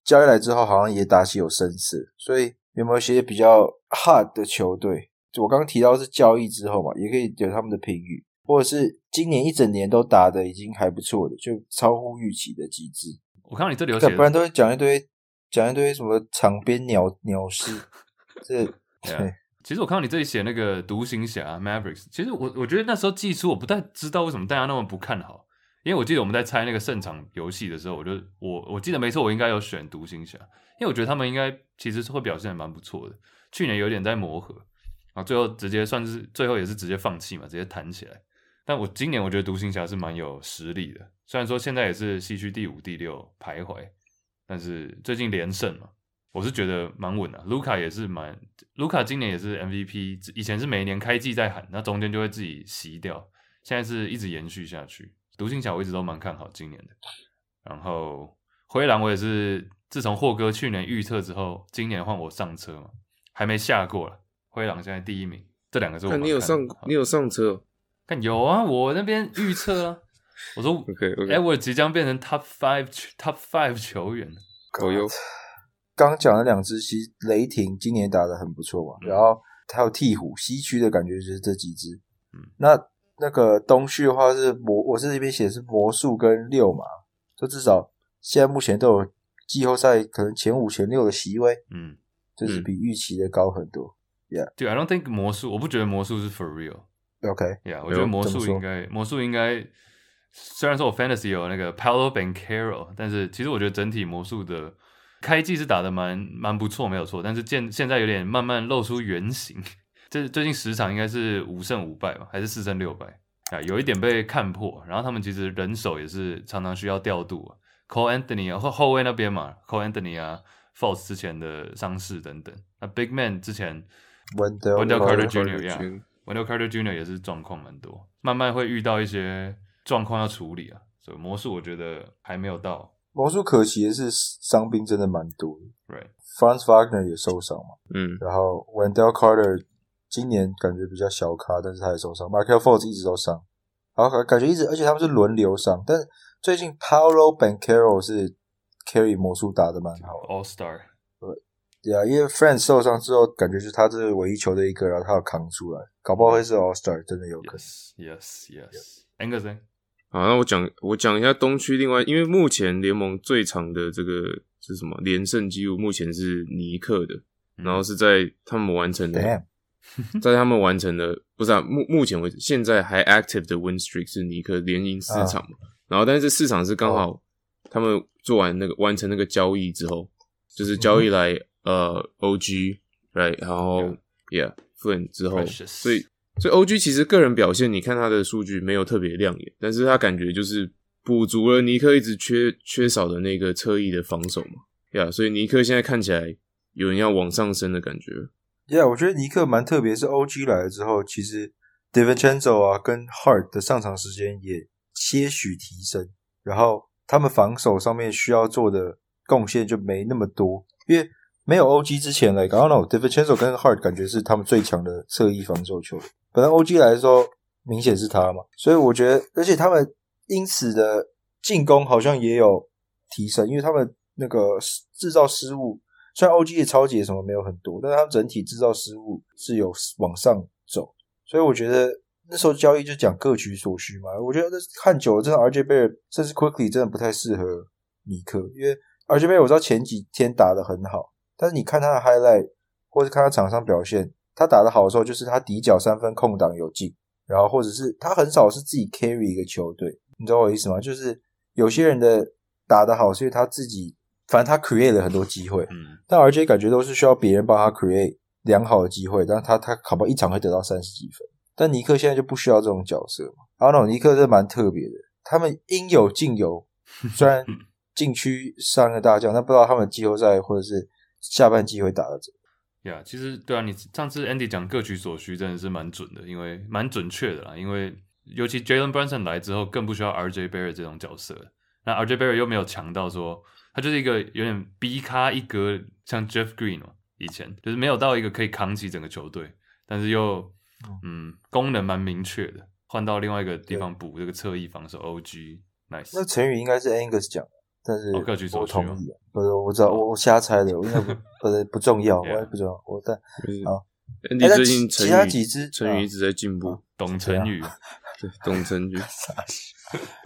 Speaker 3: 交易来之后好像也打起有声势，所以有没有一些比较 hard 的球队？我刚提到是交易之后嘛，也可以有他们的评语。或者是今年一整年都打的已经还不错的，就超乎预期的极致。
Speaker 2: 我看到你这里有写，
Speaker 3: 不然都会讲一堆讲一堆什么场边鸟鸟事。这对、啊，
Speaker 2: 其实我看到你这里写那个独行侠 Mavericks，其实我我觉得那时候季初我不太知道为什么大家那么不看好，因为我记得我们在猜那个胜场游戏的时候，我就我我记得没错，我应该有选独行侠，因为我觉得他们应该其实是会表现得蛮不错的。去年有点在磨合，然后最后直接算是最后也是直接放弃嘛，直接弹起来。但我今年我觉得独行侠是蛮有实力的，虽然说现在也是西区第五、第六徘徊，但是最近连胜嘛，我是觉得蛮稳的。卢卡也是蛮，卢卡今年也是 MVP，以前是每年开季在喊，那中间就会自己熄掉，现在是一直延续下去。独行侠我一直都蛮看好今年的，然后灰狼我也是自从霍哥去年预测之后，今年换我上车嘛，还没下过了。灰狼现在第一名，这两个是我看。
Speaker 4: 你有上，你有上车。
Speaker 2: 但有啊，我那边预测啊，我说
Speaker 4: ，OK OK，
Speaker 2: 哎，我即将变成 Top Five Top Five 球员。
Speaker 3: 可有刚讲了两支，其实雷霆今年打的很不错嘛，嗯、然后还有鹈鹕，西区的感觉就是这几支。嗯，那那个东区的话是魔，我是这边写的是魔术跟六嘛，就至少现在目前都有季后赛可能前五前六的席位。嗯，就是比预期的高很多。Yeah，
Speaker 2: 对，I don't think 魔术，我不觉得魔术是 for real。
Speaker 3: OK，
Speaker 2: 呀，yeah, 我觉得魔术应该魔术应该，虽然说我 Fantasy 有那个 Paolo Banchero，但是其实我觉得整体魔术的开季是打的蛮蛮不错，没有错。但是现现在有点慢慢露出原形，这最近十场应该是五胜五败吧，还是四胜六败啊？有一点被看破。然后他们其实人手也是常常需要调度啊，Cole Anthony 啊后后卫那边嘛，Cole Anthony 啊，Fultz 之前的伤势等等，那 Big Man 之前
Speaker 3: Wendell
Speaker 2: Carter Jr. 呀。Wendell Carter Jr. 也是状况蛮多，慢慢会遇到一些状况要处理啊。所以魔术我觉得还没有到。
Speaker 3: 魔术可惜的是伤兵真的蛮多的。
Speaker 2: Right.
Speaker 3: Franz Wagner 也受伤嘛。
Speaker 4: 嗯。
Speaker 3: 然后 Wendell Carter 今年感觉比较小咖，但是他也受伤。Markelle Fultz 一直都伤，然后感觉一直，而且他们是轮流伤。但最近 Paolo Banchero 是 carry 魔术打得蛮好
Speaker 2: ，All Star。
Speaker 3: 对啊，因为 Franz 受伤之后，感觉是他这是唯一球的一个，然后他要扛出来，搞不好会是 All Star，真的有可能。
Speaker 2: Yes, yes, yes. Anderson，
Speaker 4: 好，那我讲我讲一下东区。另外，因为目前联盟最长的这个是什么连胜记录，目前是尼克的，嗯、然后是在他们完成的，Damn. 在他们完成的不是啊，目目前为止现在还 active 的 win streak 是尼克连赢四场嘛，uh. 然后但是这四场是刚好他们做完那个完成那个交易之后，就是交易来。嗯呃、uh,，OG，right，然后
Speaker 2: Yeah.
Speaker 4: 之
Speaker 2: 后.
Speaker 4: 所以所以 OG 其实个人表现，你看他的数据没有特别亮眼，但是他感觉就是补足了尼克一直缺缺少的那个侧翼的防守嘛，Yeah，所以尼克现在看起来有人要往上升的感觉。
Speaker 3: Yeah，我觉得尼克蛮特别，是 OG 来了之后，其实 DiVincenzo 啊跟 Hart 的上场时间也些许提升，然后他们防守上面需要做的贡献就没那么多，因为。没有 OG 之前来，I don't know，DiVincenzo 跟 Hard 感觉是他们最强的侧翼防守球员。本来 OG 来的时候，明显是他嘛，所以我觉得，而且他们因此的进攻好像也有提升，因为他们那个制造失误，虽然 OG 的抄截什么没有很多，但是他们整体制造失误是有往上走，所以我觉得那时候交易就讲各取所需嘛。我觉得看久了，真的 RJ Barrett 甚至 Quickly 真的不太适合尼克，因为 RJB 我知道前几天打得很好。但是你看他的 highlight，或者看他场上表现，他打得好的时候，就是他底角三分空档有进，然后或者是他很少是自己 carry 一个球队，你知道我意思吗？就是有些人的打得好，是因为他自己，反正他 create 了很多机会，嗯，但 RJ 感觉都是需要别人帮他 create 良好的机会，但他他考不一场会得到三十几分，但尼克现在就不需要这种角色嘛。然后那种尼克是蛮特别的，他们应有尽有，虽然 禁区三个大将，但不知道他们季后赛或者是。下半季会打到这
Speaker 2: 呀，yeah, 其实对啊，你上次 Andy 讲各取所需真的是蛮准的，因为蛮准确的啦。因为尤其 Jalen Brunson 来之后，更不需要 RJ Barrett 这种角色。那 RJ Barrett 又没有强到说他就是一个有点 B 咖一格，像 Jeff Green 哦，以前就是没有到一个可以扛起整个球队，但是又嗯功能蛮明确的，换到另外一个地方补这个侧翼防守 OG nice。
Speaker 3: 那成语应该是 Angus 讲。但是我同意，
Speaker 2: 哦、
Speaker 3: 不是我知道我我瞎猜的，我应该不 不是不重要，我也不重要，我但好。
Speaker 4: 你最近
Speaker 3: 其他几只
Speaker 4: 成语一直在进步，
Speaker 2: 懂成语，
Speaker 4: 对，懂成语。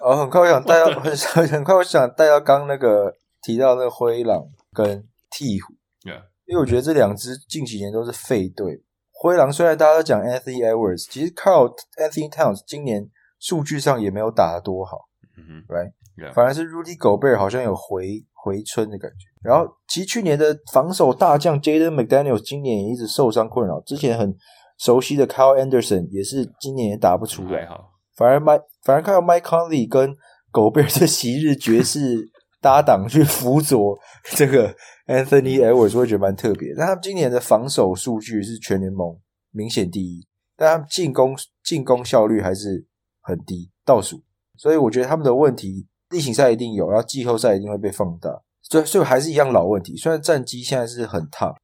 Speaker 3: 哦，很快我想带到很很快我想带到刚那个提到那个灰狼跟鹈
Speaker 2: 鹕.
Speaker 3: 因为我觉得这两支近几年都是废队。灰狼虽然大家都讲 Anthony Edwards，其实靠 Anthony Towns 今年数据上也没有打得多好，嗯哼，Right。
Speaker 2: Yeah.
Speaker 3: 反而是 Rudy Gobert 好像有回回春的感觉，然后其实去年的防守大将 Jaden McDaniels 今年也一直受伤困扰，之前很熟悉的 Kyle Anderson 也是今年也打不出来，反而 Mike 反而看到 Mike Conley 跟 Gobert 的昔日爵士搭档去辅佐这个 Anthony Edwards，我会觉得蛮特别。但他们今年的防守数据是全联盟明显第一，但他们进攻进攻效率还是很低，倒数，所以我觉得他们的问题。例行赛一定有，然后季后赛一定会被放大，所以所以还是一样老问题。虽然战绩现在是很 top，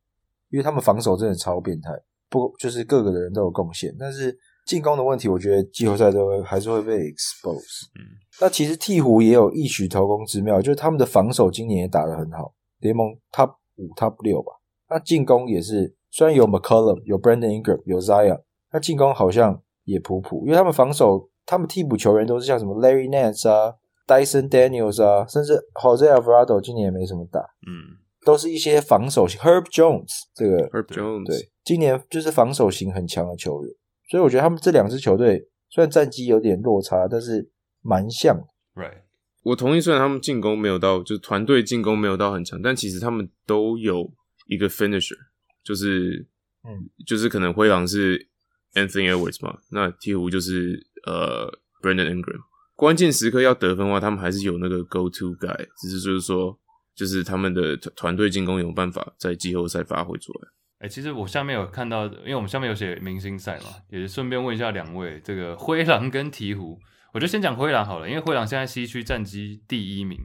Speaker 3: 因为他们防守真的超变态，不就是各个的人都有贡献，但是进攻的问题，我觉得季后赛都会还是会被 expose。嗯，那其实鹈鹕也有异曲同工之妙，就是他们的防守今年也打得很好，联盟 top 五 top 六吧。那进攻也是，虽然有 McCollum 有 Brandon Ingram 有 Zion，那进攻好像也普普，因为他们防守，他们替补球员都是像什么 Larry Nance 啊。Dyson Daniels 啊，甚至 Jose Alvarado 今年也没什么打，
Speaker 2: 嗯，
Speaker 3: 都是一些防守型。Herb Jones 这个
Speaker 4: Herb Jones
Speaker 3: 对，今年就是防守型很强的球员，所以我觉得他们这两支球队虽然战绩有点落差，但是蛮像的。
Speaker 2: Right，
Speaker 4: 我同意，虽然他们进攻没有到，就是团队进攻没有到很强，但其实他们都有一个 finisher，就是
Speaker 3: 嗯，
Speaker 4: 就是可能灰狼是 Anthony Edwards 嘛，那鹈鹕就是呃 Brandon Ingram。关键时刻要得分的话，他们还是有那个 go to guy，只是就是说，就是他们的团队进攻有办法在季后赛发挥出来。
Speaker 2: 哎、欸，其实我下面有看到，因为我们下面有写明星赛嘛，也是顺便问一下两位，这个灰狼跟鹈鹕，我就先讲灰狼好了，因为灰狼现在西区战绩第一名，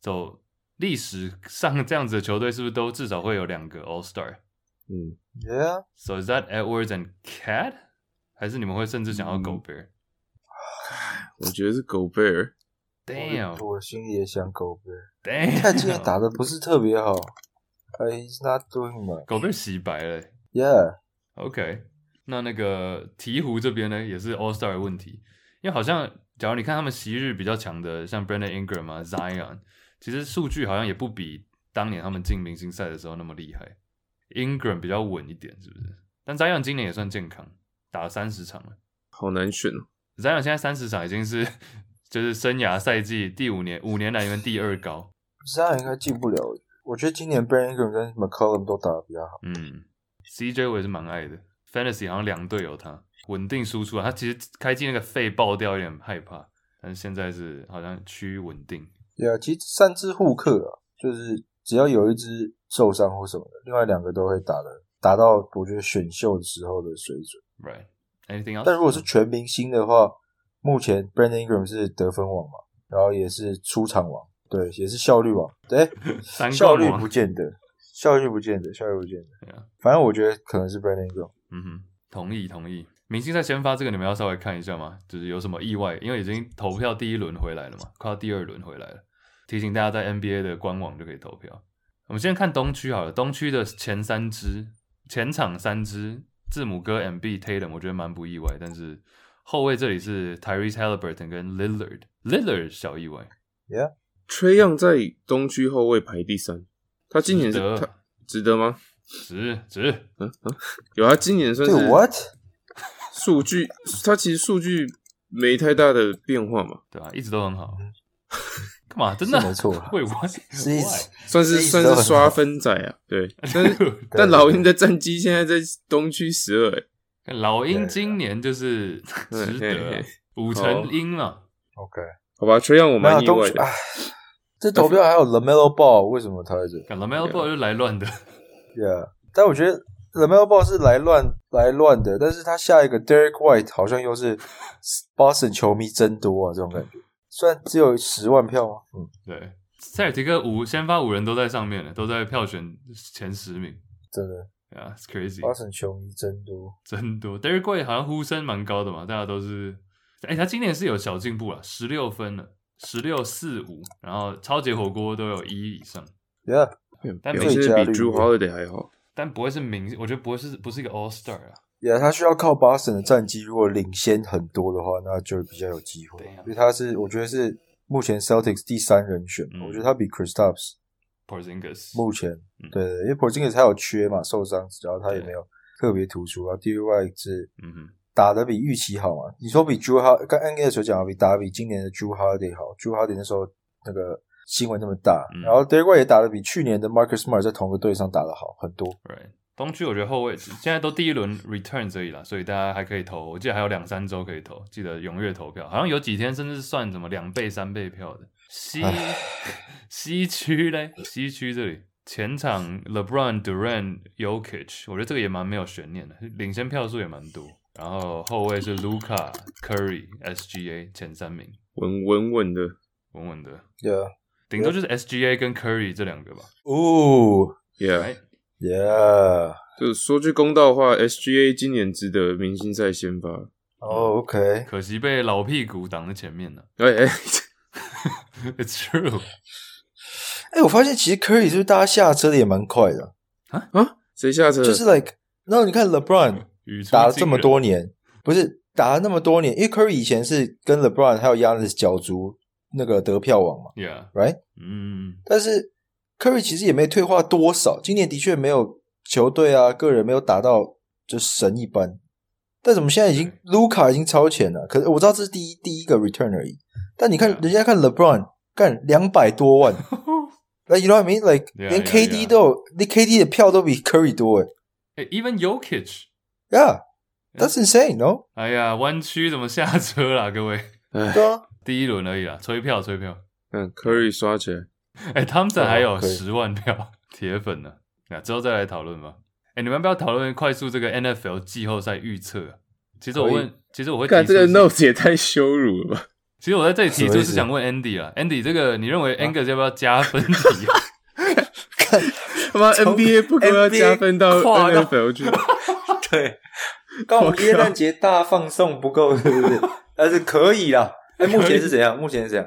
Speaker 2: 走历史上这样子的球队是不是都至少会有两个 All Star？
Speaker 4: 嗯
Speaker 3: ，Yeah。
Speaker 2: So is that Edwards and Cat？还是你们会甚至想要 Gobert？、嗯
Speaker 4: 我觉得是狗贝尔
Speaker 2: ，Damn，
Speaker 3: 我心里也想狗贝尔。
Speaker 2: Damn，
Speaker 3: 他今天打的不是特别好，He's not doing much。
Speaker 2: 狗贝尔洗白了
Speaker 3: ，Yeah，OK。
Speaker 2: 那那个鹈鹕这边呢，也是 All Star 的问题，因为好像假如你看他们昔日比较强的，像 Brandon Ingram 啊，Zion，其实数据好像也不比当年他们进明星赛的时候那么厉害。Ingram 比较稳一点，是不是？但 Zion 今年也算健康，打了三十场了，
Speaker 4: 好难选哦。
Speaker 2: Zion 现在三十场已经是就是生涯赛季第五年五年来里面第二高
Speaker 3: ，Zion 应该进不了。我觉得今年 Brandon Ingram 跟 McCollum 都打得比较好。
Speaker 2: 嗯，CJ 我也是蛮爱的，Fantasy 好像两队有他稳定输出啊。他其实开季那个肺爆掉有点害怕，但是现在是好像趋于稳定。
Speaker 3: 对啊，其实三支互克啊，就是只要有一支受伤或什么的，另外两个都会打的达到我觉得选秀的时候的水准。
Speaker 2: Right。Anything else?
Speaker 3: 但如果是全明星的话，目前 Brandon Ingram 是得分王嘛，然后也是出场王，对，也是效率王，对，效率不见得，效率不见得，效率不见得。Yeah. 反正我觉得可能是 Brandon Ingram。
Speaker 2: 嗯哼，同意同意。明星赛先发这个你们要稍微看一下吗？就是有什么意外？因为已经投票第一轮回来了嘛，快到第二轮回来了。提醒大家在 NBA 的官网就可以投票。我们先看东区好了，东区的前三支，前场三支。字母哥 Embiid Tatum 我觉得蛮不意外，但是后卫这里是 Tyrese Halliburton 跟 Lillard，Lillard 小意外。
Speaker 3: Yeah，Trae
Speaker 4: Young 在东区后卫排第三，他今年是值，他值得吗？
Speaker 2: 值值，
Speaker 4: 嗯嗯，有他今年算是
Speaker 3: What？
Speaker 4: 数据他其实数据没太大的变化嘛，
Speaker 2: 对吧、啊？一直都很好。干嘛？真的
Speaker 3: 没错，
Speaker 2: 会玩，
Speaker 4: 算是算是刷分仔啊。对，但是但老鹰的战绩现在在东区十二。哎，
Speaker 2: 老鹰今年就是值得五成鹰了。
Speaker 3: OK，
Speaker 4: 好吧，这样我蛮意外的。
Speaker 3: 这投票还有 LaMelo Ball，为什么他在这
Speaker 2: ？LaMelo Ball 就来乱的。
Speaker 3: Yeah，但我觉得 LaMelo Ball 是来乱来乱的，但是他下一个 Derek White 好像又是 Boston 球迷真多啊，这种感觉。虽然只有十万票吗？嗯，
Speaker 2: 对，塞尔提克五先发五人都在上面了，都在票选前十名，
Speaker 3: 真的
Speaker 2: 啊、yeah,，it's crazy。
Speaker 3: 巴神球迷真多，
Speaker 2: 真多。Derek White 好像呼声蛮高的嘛，大家都是，哎、欸，他今年是有小进步了，十六分了，十六四五，然后超级火锅都有一以上
Speaker 3: ，Yeah，
Speaker 2: 但
Speaker 4: 每次比 Holiday 还好，
Speaker 2: 但不会是明，我觉得不会是，不是一个 All Star 啊。
Speaker 3: Yeah, 他需要靠巴神的战绩，如果领先很多的话，那就比较有机会。因为他是，我觉得是目前 Celtics 第三人选，嗯、我觉得他比 Kristaps、
Speaker 2: Porzingis
Speaker 3: 目前、
Speaker 2: 嗯、
Speaker 3: 对，因为 Porzingis 他有缺嘛，受伤，然后他也没有特别突出。然后第二位是打得比预期好嘛？你说比 Jrue Holiday 刚 NBA 的时候讲比打比今年的 Jrue Holiday 好，Jrue Holiday 那时候那个新闻那么大，嗯、然后 White 也打得比去年的 Marcus Smart 在同个队上打的好很多。
Speaker 2: 东区我觉得后卫现在都第一轮 return 而已啦，所以大家还可以投。我记得还有两三周可以投，记得踊跃投票。好像有几天甚至是算什么两倍、三倍票的。西 西区嘞，西区这里前场 LeBron、Durant、Yokich，我觉得这个也蛮没有悬念的，领先票数也蛮多。然后后卫是 Luca、Curry、SGA 前三名，
Speaker 4: 稳稳稳的，
Speaker 2: 稳稳的。
Speaker 3: Yeah，
Speaker 2: 顶多就是 SGA 跟 Curry 这两个吧。
Speaker 3: 哦
Speaker 4: ，Yeah。
Speaker 3: Yeah，
Speaker 4: 就说句公道话，SGA 今年值得明星赛先发。
Speaker 3: 哦、oh,，OK，
Speaker 2: 可惜被老屁股挡在前面了。
Speaker 4: 哎哎，
Speaker 2: It's true。
Speaker 3: 哎、欸，我发现其实 Curry 就是大家下车的也蛮快的
Speaker 4: 啊啊？谁下车？
Speaker 3: 就是 like，然后你看 LeBron 打了这么多年，不是打了那么多年，因为 Curry 以前是跟 LeBron 还有 Giannis 角逐那个得票王嘛，Yeah，right，
Speaker 2: 嗯，
Speaker 3: 但是。Curry 其实也没退化多少，今年的确没有球队啊，个人没有打到就神一般，但怎么现在已经卢卡已经超前了？可是我知道这是第一第一个 return 而已。但你看人家看 LeBron 干两百多万，like you know what I mean? Like
Speaker 2: Yeah, 连
Speaker 3: KD
Speaker 2: yeah.
Speaker 3: 都有，连 KD 的票都比 Curry 多诶。
Speaker 2: 哎，even
Speaker 3: Jokic，Yeah, that's insane, no?
Speaker 2: 哎呀，弯曲怎么下车啦，各位？
Speaker 4: 哎，
Speaker 3: 对啊，
Speaker 2: 第一轮而已啦，吹票吹票。
Speaker 4: 嗯 Curry 刷起来，
Speaker 2: 哎，Thompson 还有十万票铁粉呢，那之后再来讨论吧。哎，你们要不要讨论快速这个 NFL 季后赛预测啊？其实我问，其实我会提出
Speaker 4: 看这
Speaker 2: 个
Speaker 4: notes 也太羞辱了吧？
Speaker 2: 其实我在这里提出是想问 Andy 啊，Andy 这个你认为 Angus 要不要加分题啊？
Speaker 4: 他妈 NBA 不够要加分到 NFL 去？
Speaker 3: 对，刚好耶诞节大放送不够，是不是？但是可以啦。哎，目前是怎样？目前是怎样？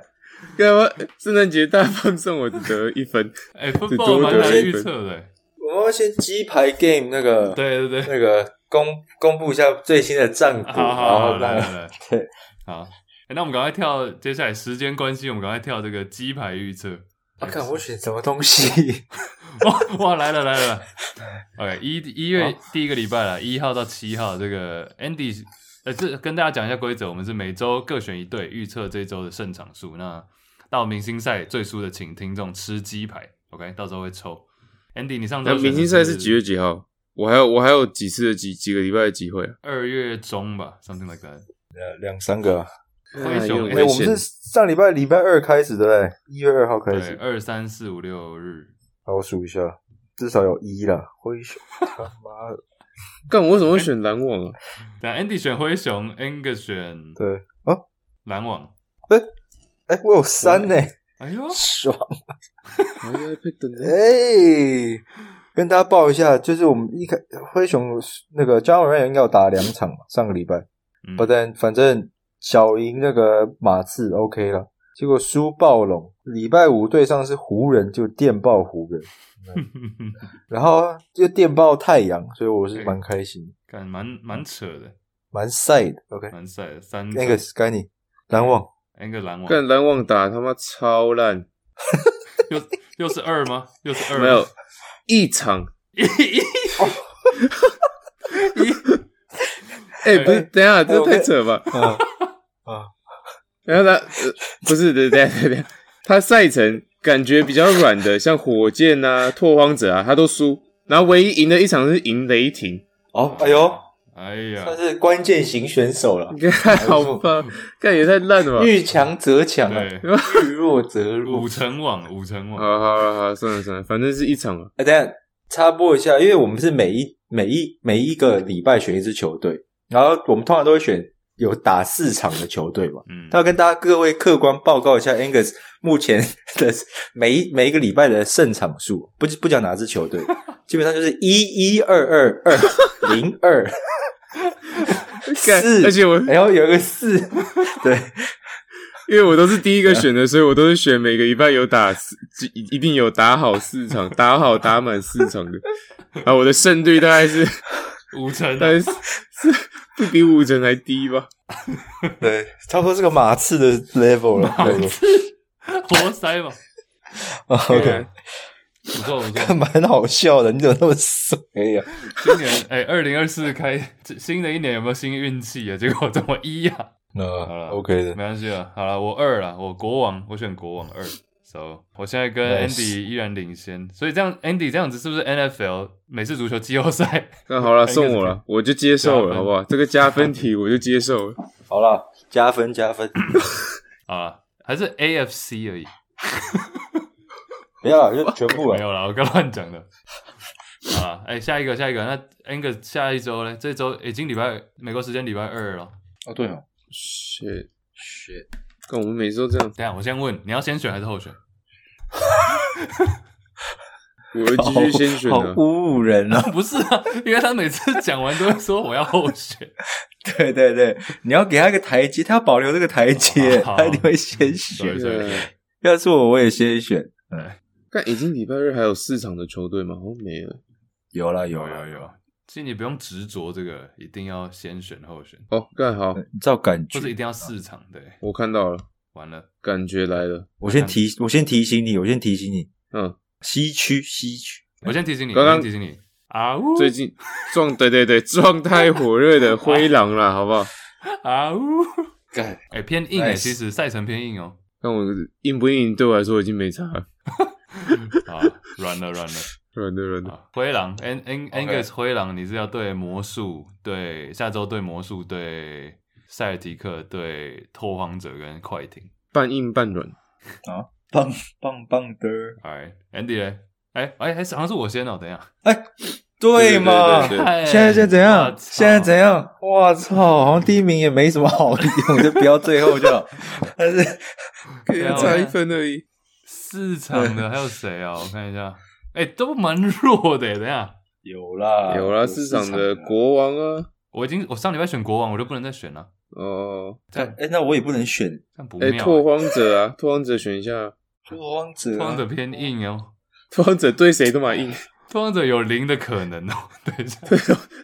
Speaker 4: 干嘛？圣诞节大放送，我只得一分。
Speaker 2: 哎
Speaker 4: 只
Speaker 2: ，football
Speaker 4: 多得蛮难
Speaker 2: 预测的欸。
Speaker 3: 我们要先鸡排 game 那个，
Speaker 2: 对对对，
Speaker 3: 那个公公布一下最新的战果，
Speaker 2: 好好好，
Speaker 3: 然后
Speaker 2: 来来来，
Speaker 3: 对，
Speaker 2: 好。欸那我们赶快跳，接下来时间关系，我们赶快跳这个鸡排预测。
Speaker 3: 啊，看我选什么东西？
Speaker 2: 哇哇，来了来了来！OK，一一月第一个礼拜了，一号到七号，这个 Andy，呃，这跟大家讲一下规则，我们是每周各选一队，预测这周的胜场数。那到明星赛最输的，请听众吃鸡排。OK，到时候会抽。Andy，你上周
Speaker 4: 明星赛是几月几号？我还有我还有几次的几几个礼拜的机会啊？
Speaker 2: 二月中吧，something like that。
Speaker 3: 两，两三个啊。
Speaker 2: 灰熊
Speaker 3: 哎，我们是上礼拜礼拜二开始，对不对？一月二号
Speaker 2: 开，
Speaker 3: 始。
Speaker 2: 二三四五六日。
Speaker 3: 好，我数一下，至少有一啦。灰熊，他妈的，
Speaker 4: 干，我为什么会选篮网啊？
Speaker 2: 等下 Andy 选灰熊，Angus 选
Speaker 3: 对啊，
Speaker 2: 篮网。
Speaker 3: 哎，我有三呢，
Speaker 2: 哎呦，
Speaker 3: 爽！跟大家报一下，就是我们一开灰熊那个 Ja Morant 应该有打两场嘛，上个礼拜，
Speaker 2: 嗯。
Speaker 3: 不但反正小赢那个马刺 OK 了，结果输暴龙，礼拜五对上是湖人，就电爆湖人，然后就电爆太阳，所以我是蛮开心，
Speaker 2: 感蛮蛮扯的，
Speaker 3: 蛮晒的。OK，
Speaker 2: 蛮晒的。三
Speaker 3: 那个该你篮网。
Speaker 2: Angus 篮网，
Speaker 4: 干篮网打他妈超烂，
Speaker 2: 又又是二吗？又是二？
Speaker 4: 没有一场一。哎，不是，等一下，这太扯了吧？
Speaker 3: 啊啊！
Speaker 4: 然后他呃不是，对对对对，他赛程感觉比较软的，像火箭啊、拓荒者啊，他都输。然后唯一赢的一场是赢雷霆，
Speaker 3: 哦，哎呦，
Speaker 2: 哎呀
Speaker 3: 算，是关键型选手了。
Speaker 4: 你看好棒，看也太烂了吧！
Speaker 3: 遇强则强啊，遇弱则弱
Speaker 2: 五。成网，五成网，
Speaker 4: 好好好好，算了算了，反正是一场了。
Speaker 3: 哎，等下插播一下，因为我们是每一每一每一个礼拜选一支球队，然后我们通常都会选有打四场的球队嘛。
Speaker 2: 嗯，
Speaker 3: 他要跟大家各位客观报告一下 Angus 目前的 每一每一个礼拜的胜场数，不不讲哪支球队，基本上就是一一二二二零二
Speaker 4: 干
Speaker 3: 四，
Speaker 4: 而且我
Speaker 3: 然后有一个四，对，
Speaker 4: 因为我都是第一个选的，所以我都是选每个礼拜有打四，一一定有打好四场，打好打满四场的。啊，我的胜率大概是
Speaker 2: 五成
Speaker 4: 大，概是是不比五成还低吧？
Speaker 3: 对，差不多是个马刺的 level 了。
Speaker 2: 马刺？活塞嘛
Speaker 3: ，OK，
Speaker 2: 不错不错。
Speaker 3: 蛮好笑的，你怎么那么衰呀、
Speaker 2: 今年 哎，二零二四开新的一年有没有新运气啊？结果这么一呀、
Speaker 3: 那
Speaker 2: 好了
Speaker 3: OK 的
Speaker 2: 没，关系了，好了，我二了，我国王，我选国王二。So，我现在跟 Andy 依然领先，所以这样 Andy 这样子是不是 NFL 美式足球季后赛？
Speaker 4: 那好了，送我了，我就接受了，好不好？这个加分题我就接受了。
Speaker 3: 好了，加分加分，
Speaker 2: 啊，还是 AFC 而已，
Speaker 3: 不要了，就全部了。
Speaker 2: 没有了，我刚乱讲的。啊，哎，下一个，下一个，那 Angus 下一周呢？这周已经礼拜美国时间礼拜二了。
Speaker 3: 哦，对哦，shit，shit，
Speaker 4: 看我们每次都这样，
Speaker 2: 等下我先问，你要先选还是后选？
Speaker 4: 我会继续先选的。
Speaker 3: 好侮辱人啊！
Speaker 2: 不是啊，因为他每次讲完都会说我要后选。
Speaker 3: 对对对，你要给他一个台阶，他要保留这个台阶，
Speaker 2: 好
Speaker 3: 他一定会先
Speaker 2: 对
Speaker 3: 选。
Speaker 2: 对
Speaker 4: 对，
Speaker 3: 要是我，我也先选。
Speaker 4: 看已经礼拜日还有四场的球队吗？好像没了。
Speaker 3: 有啦
Speaker 2: 有
Speaker 3: 有
Speaker 2: 有有，其实你不用执着这个，一定要先选后选，
Speaker 4: 哦，干好，
Speaker 3: 照感觉
Speaker 2: 或者。一定要四场。对，
Speaker 4: 我看到了，
Speaker 2: 完了，
Speaker 4: 感觉来了。
Speaker 3: 我先提，我先提醒你，我先提醒你，
Speaker 4: 嗯，
Speaker 3: 西区西区，
Speaker 2: 我先提醒你，刚刚提醒你，啊呜，
Speaker 4: 最近状对对对状态火热的灰狼啦，好不好？
Speaker 2: 啊呜，
Speaker 3: 干
Speaker 2: 哎、欸，偏硬哎、其实赛程偏硬哦、
Speaker 4: 但我硬不硬对我来说已经没差了，
Speaker 2: 啊，软了软了。
Speaker 4: 软的软的。
Speaker 2: 啊，灰狼，An An Angus 灰狼，你是要对魔术，对下周对魔术，对塞尔提克，对拓荒者跟快艇。
Speaker 4: 半硬半软，
Speaker 3: 啊，棒棒棒的，
Speaker 2: 哎，Andy 嘞？哎哎哎，好像是我先哦，等一下。
Speaker 3: 对嘛？
Speaker 4: 对对对对
Speaker 2: 哎
Speaker 3: 现在现在怎
Speaker 2: 我样？
Speaker 3: 现在怎样？我操，好像第一名也没什么好用，就不要最后就好。但是
Speaker 2: 可以
Speaker 4: 差一分而已。
Speaker 2: 四场的还有谁啊？我看一下，哎，都蛮弱的。等下，
Speaker 3: 有啦，
Speaker 4: 有啦，市场的国王啊，
Speaker 2: 我已经我上礼拜选国王，我就不能再选了。
Speaker 4: 哦，
Speaker 2: 这样
Speaker 3: 哎，那我也不能选
Speaker 4: 哎，
Speaker 2: 这样不妙。
Speaker 4: 拓荒者啊，拓荒者选一下，
Speaker 3: 拓荒者啊，
Speaker 2: 拓荒者偏硬哦，
Speaker 4: 拓荒者对谁都蛮硬，
Speaker 2: 拓荒者有零的可能哦。等一下，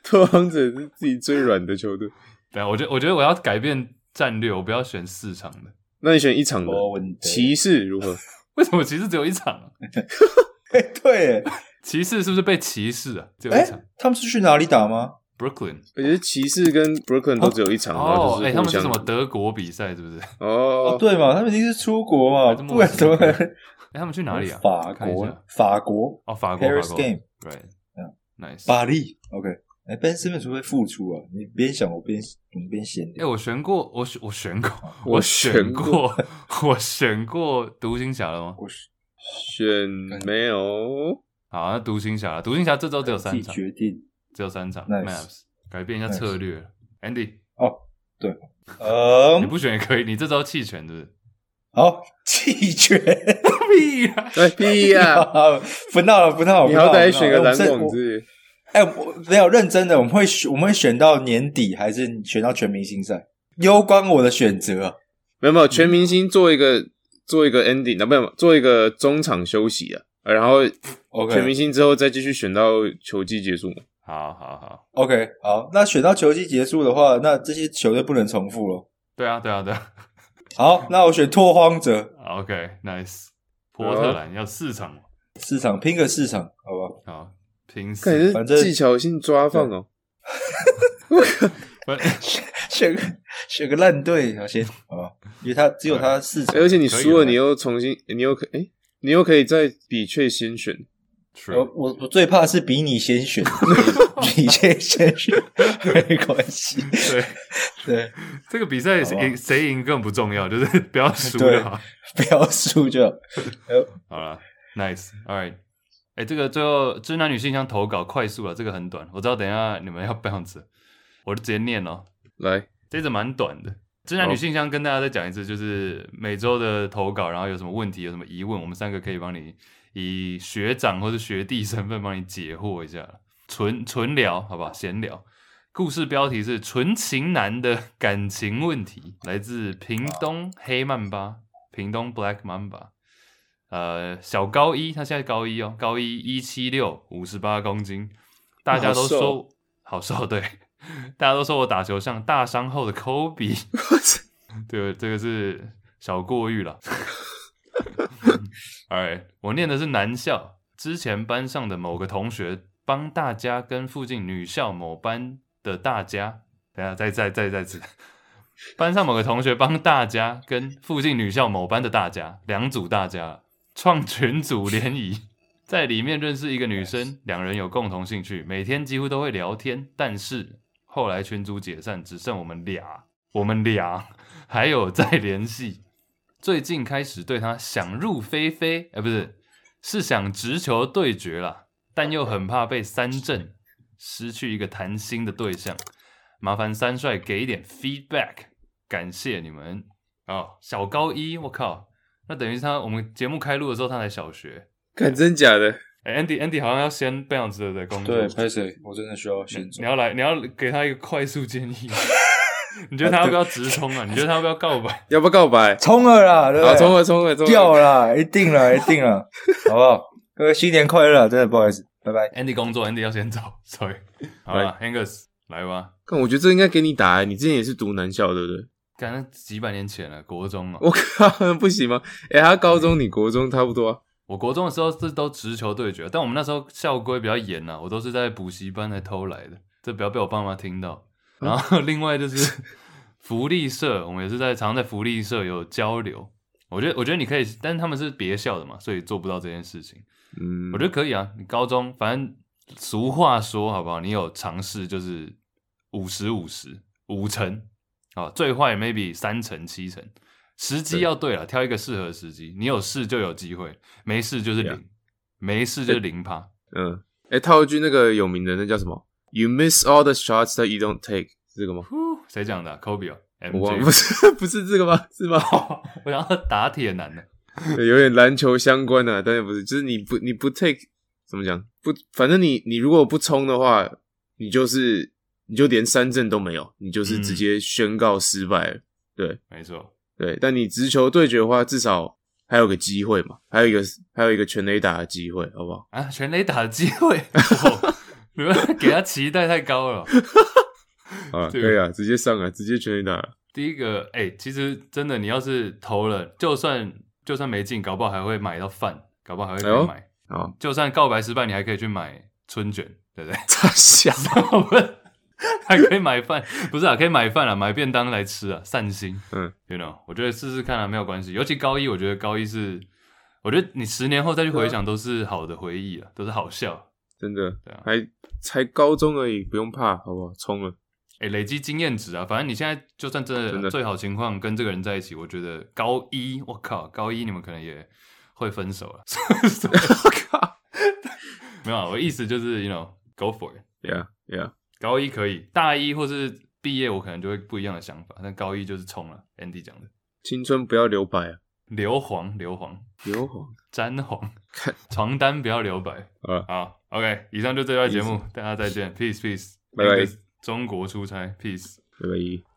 Speaker 4: 拓荒者是自己最软的球队。
Speaker 2: 等一下，我觉得我觉得我要改变战略，我不要选四场的。
Speaker 4: 那你选一场的骑士如何？
Speaker 2: 为什么骑士只有一场、啊？
Speaker 3: 哎，对，
Speaker 2: 骑士是不是被骑士啊？只有
Speaker 3: 哎
Speaker 2: 一场。，
Speaker 3: 他们是去哪里打吗
Speaker 2: ？Brooklyn
Speaker 4: 我觉得骑士跟 Brooklyn 都只有一场，然后
Speaker 2: 哦，哎、
Speaker 4: 就是
Speaker 2: 他们是什么德国比赛是不是？哎、
Speaker 4: 哦
Speaker 3: 哦，，对嘛，他们一定是出国嘛，
Speaker 2: 这么
Speaker 3: 不然怎么可能？
Speaker 2: 他们去哪里啊？
Speaker 3: 法
Speaker 2: 看一下
Speaker 3: 国，法国，
Speaker 2: 哦，法国
Speaker 3: Paris
Speaker 2: 法国
Speaker 3: game
Speaker 2: Right，nice。
Speaker 3: 巴黎。OK，哎，Ben Simmons 会不会复出啊？你边想我边我们边闲
Speaker 2: 哎、
Speaker 3: 聊。
Speaker 2: 我选过，我选我选过，
Speaker 4: 我
Speaker 2: 选
Speaker 4: 选
Speaker 2: 过，我选过独行侠了吗？
Speaker 3: 我是
Speaker 4: 选没有，
Speaker 2: 好，那独行侠了，独行侠这周只有三场，
Speaker 3: 决定。
Speaker 2: 只有三场。
Speaker 3: Nice
Speaker 2: Maps 改变一下策略。Andy，
Speaker 3: 哦，对，嗯
Speaker 2: 你，不选也可以，你这周弃权是不是？
Speaker 3: 好，弃权。
Speaker 2: 屁啊！
Speaker 4: 哎屁呀！
Speaker 3: 不闹了，不闹了。
Speaker 4: 你好歹选
Speaker 3: 个
Speaker 4: 篮篮网
Speaker 3: 哎，我没有认真的，我们会选，我们会选到年底，还是选到全明星赛？攸关我的选择啊。
Speaker 4: 没有没有，全明星做一个做一个 ending，那没有做一个中场休息啊，然后
Speaker 3: OK，
Speaker 4: 全明星之后再继续选到球季结束嘛。
Speaker 2: 好好好
Speaker 3: ，OK，好，那选到球季结束的话，那这些球队不能重复了。
Speaker 2: 对啊，对啊，对啊。
Speaker 3: 好，那我选拓荒者
Speaker 2: ，OK，Nice。波特兰要四场，
Speaker 3: 四场拼个四场，好吧？
Speaker 2: 好拼
Speaker 4: 看
Speaker 2: 四。
Speaker 3: 反
Speaker 4: 技巧性抓放哦。
Speaker 2: 不
Speaker 3: 选个选个烂队，好先，好吧？因为他只有他四场，
Speaker 4: 而且你输了，你又重新，你又可哎，你又可以再比却先选。
Speaker 3: 我我我最怕是比你先选，比先先选没关系，
Speaker 2: 对，
Speaker 3: 对，
Speaker 2: 这个比
Speaker 3: 赛
Speaker 2: 谁赢谁赢更不重要，就是不要输就好。
Speaker 3: 不要输就好。
Speaker 2: 好了，Nice，All right。哎，这个最后知男女信箱投稿快速了，这个很短，我知道等一下你们要 bounce，我就直接念哦。
Speaker 4: 来，
Speaker 2: 这则蛮短的。知男女信箱跟大家再讲一次，就是每周的投稿，然后有什么问题、有什么疑问，我们三个可以帮你以学长或是学弟身份帮你解惑一下，纯纯聊，好不好？闲聊。故事标题是“纯情男的感情问题”，来自屏东黑曼巴，屏东 Black Mamba。呃，小高一，他现在高一哦，高一一七六，五十八公斤，大家都说好瘦，对，大家都说我打球像大伤后的科比，对，这个是小过誉了。哎，我念的是男校，之前班上的某个同学帮大家跟附近女校某班的大家，等下再再再再次，班上某个同学帮大家跟附近女校某班的大家两组大家创群组联谊，在里面认识一个女生，两人有共同兴趣，每天几乎都会聊天，但是后来群组解散，只剩我们俩，我们俩 还有在联系。最近开始对她想入非非，哎，不是，是想直球对决啦，但又很怕被三振，失去一个谈心的对象。麻烦三帅给一点 feedback，感谢你们哦。小高一，我靠，那等于是他我们节目开录的时候他才小学。
Speaker 4: 看真假的？
Speaker 2: 哎，Andy Andy 好像要先这样子的工作。
Speaker 3: 对，拍谁？我真的需要先走
Speaker 2: 你。要来，你要给他一个快速建议。你觉得他要不要直冲啊？你觉得他要不要告白？
Speaker 4: 要不要告白？
Speaker 3: 冲了啦，对不
Speaker 4: 好，
Speaker 3: 对？
Speaker 4: 冲了，冲了，冲了！
Speaker 3: 掉了啦，一定了，一定了，好不好？各位新年快乐！真的不好意思，拜拜。
Speaker 2: Andy 工作，Andy 要先走，sorry。好了，Angus 来吧。
Speaker 4: 看，我觉得这应该给你打、欸。你之前也是读男校，对不对？
Speaker 2: 刚刚几百年前了，国中啊。
Speaker 4: 我靠，不行吗？哎、欸，他高中，你国中差不多啊。
Speaker 2: 我国中的时候是都直球对决，但我们那时候校规比较严呐、啊，我都是在补习班才偷来的，这不要被我爸妈听到。然后另外就是 福利社，我们也是在常常在福利社有交流。我觉得我觉得你可以，但是他们是别校的嘛，所以做不到这件事情。
Speaker 4: 嗯，
Speaker 2: 我觉得可以啊，你高中反正俗话说好不好？你有尝试就是五十五十五成啊，最坏 maybe 三成七成。时机要对了，挑一个适合的时机。你有事就有机会，没事就是零.没事就是零趴。
Speaker 4: 嗯，哎、欸，套一句那个有名的，那叫什么？You miss all the shots that you don't take，是这个吗？
Speaker 2: 谁讲的？Kobe 哦，
Speaker 4: 我 不是不是这个吗？是吗？
Speaker 2: 我想要打铁男的，
Speaker 4: 有点篮球相关的，但是不是，就是你不你不 take 怎么讲？不，反正你你如果不冲的话，你就是你就连三振都没有，你就是直接宣告失败了。嗯、对，
Speaker 2: 没错。
Speaker 4: 对，但你直球对决的话，至少还有个机会嘛，还有一个还有一个全垒打的机会，好不好？
Speaker 2: 啊，全垒打的机会，你们 给他期待太高了。
Speaker 4: 啊，对啊，直接上啊，直接全垒打。
Speaker 2: 第一个，哎、欸，其实真的，你要是投了，就算就算没进，搞不好还会买到饭，搞不好还会可以买。啊、哎，就算告白失败，你还可以去买春卷，对不对？
Speaker 4: 太香了。
Speaker 2: 还可以买饭，不是啊，可以买饭啊，买便当来吃啊，散心。嗯，you know，我觉得试试看啊，没有关系。尤其高一，我觉得高一是，我觉得你十年后再去回想，都是好的回忆啊，都是好笑。
Speaker 4: 真的，对啊，还才高中而已，不用怕，好不好？冲了，
Speaker 2: 哎、欸，累积经验值啊。反正你现在就算真的最好情况跟这个人在一起，我觉得高一，我靠，高一你们可能也会分手了。我靠，没有啊，我意思就是 you know，go for
Speaker 4: it，yeah yeah。
Speaker 2: 高一可以，大一或是毕业，我可能就会不一样的想法。但高一就是冲了，Andy 讲的，
Speaker 4: 青春不要留白啊，
Speaker 2: 硫磺，硫磺，
Speaker 4: 硫磺，沾
Speaker 2: 黄，床单不要留白。
Speaker 4: 啊，
Speaker 2: 好，OK，以上就这期节目，大家再见，Peace，Peace，
Speaker 4: 拜拜，
Speaker 2: 中国出差，Peace，
Speaker 4: 拜拜。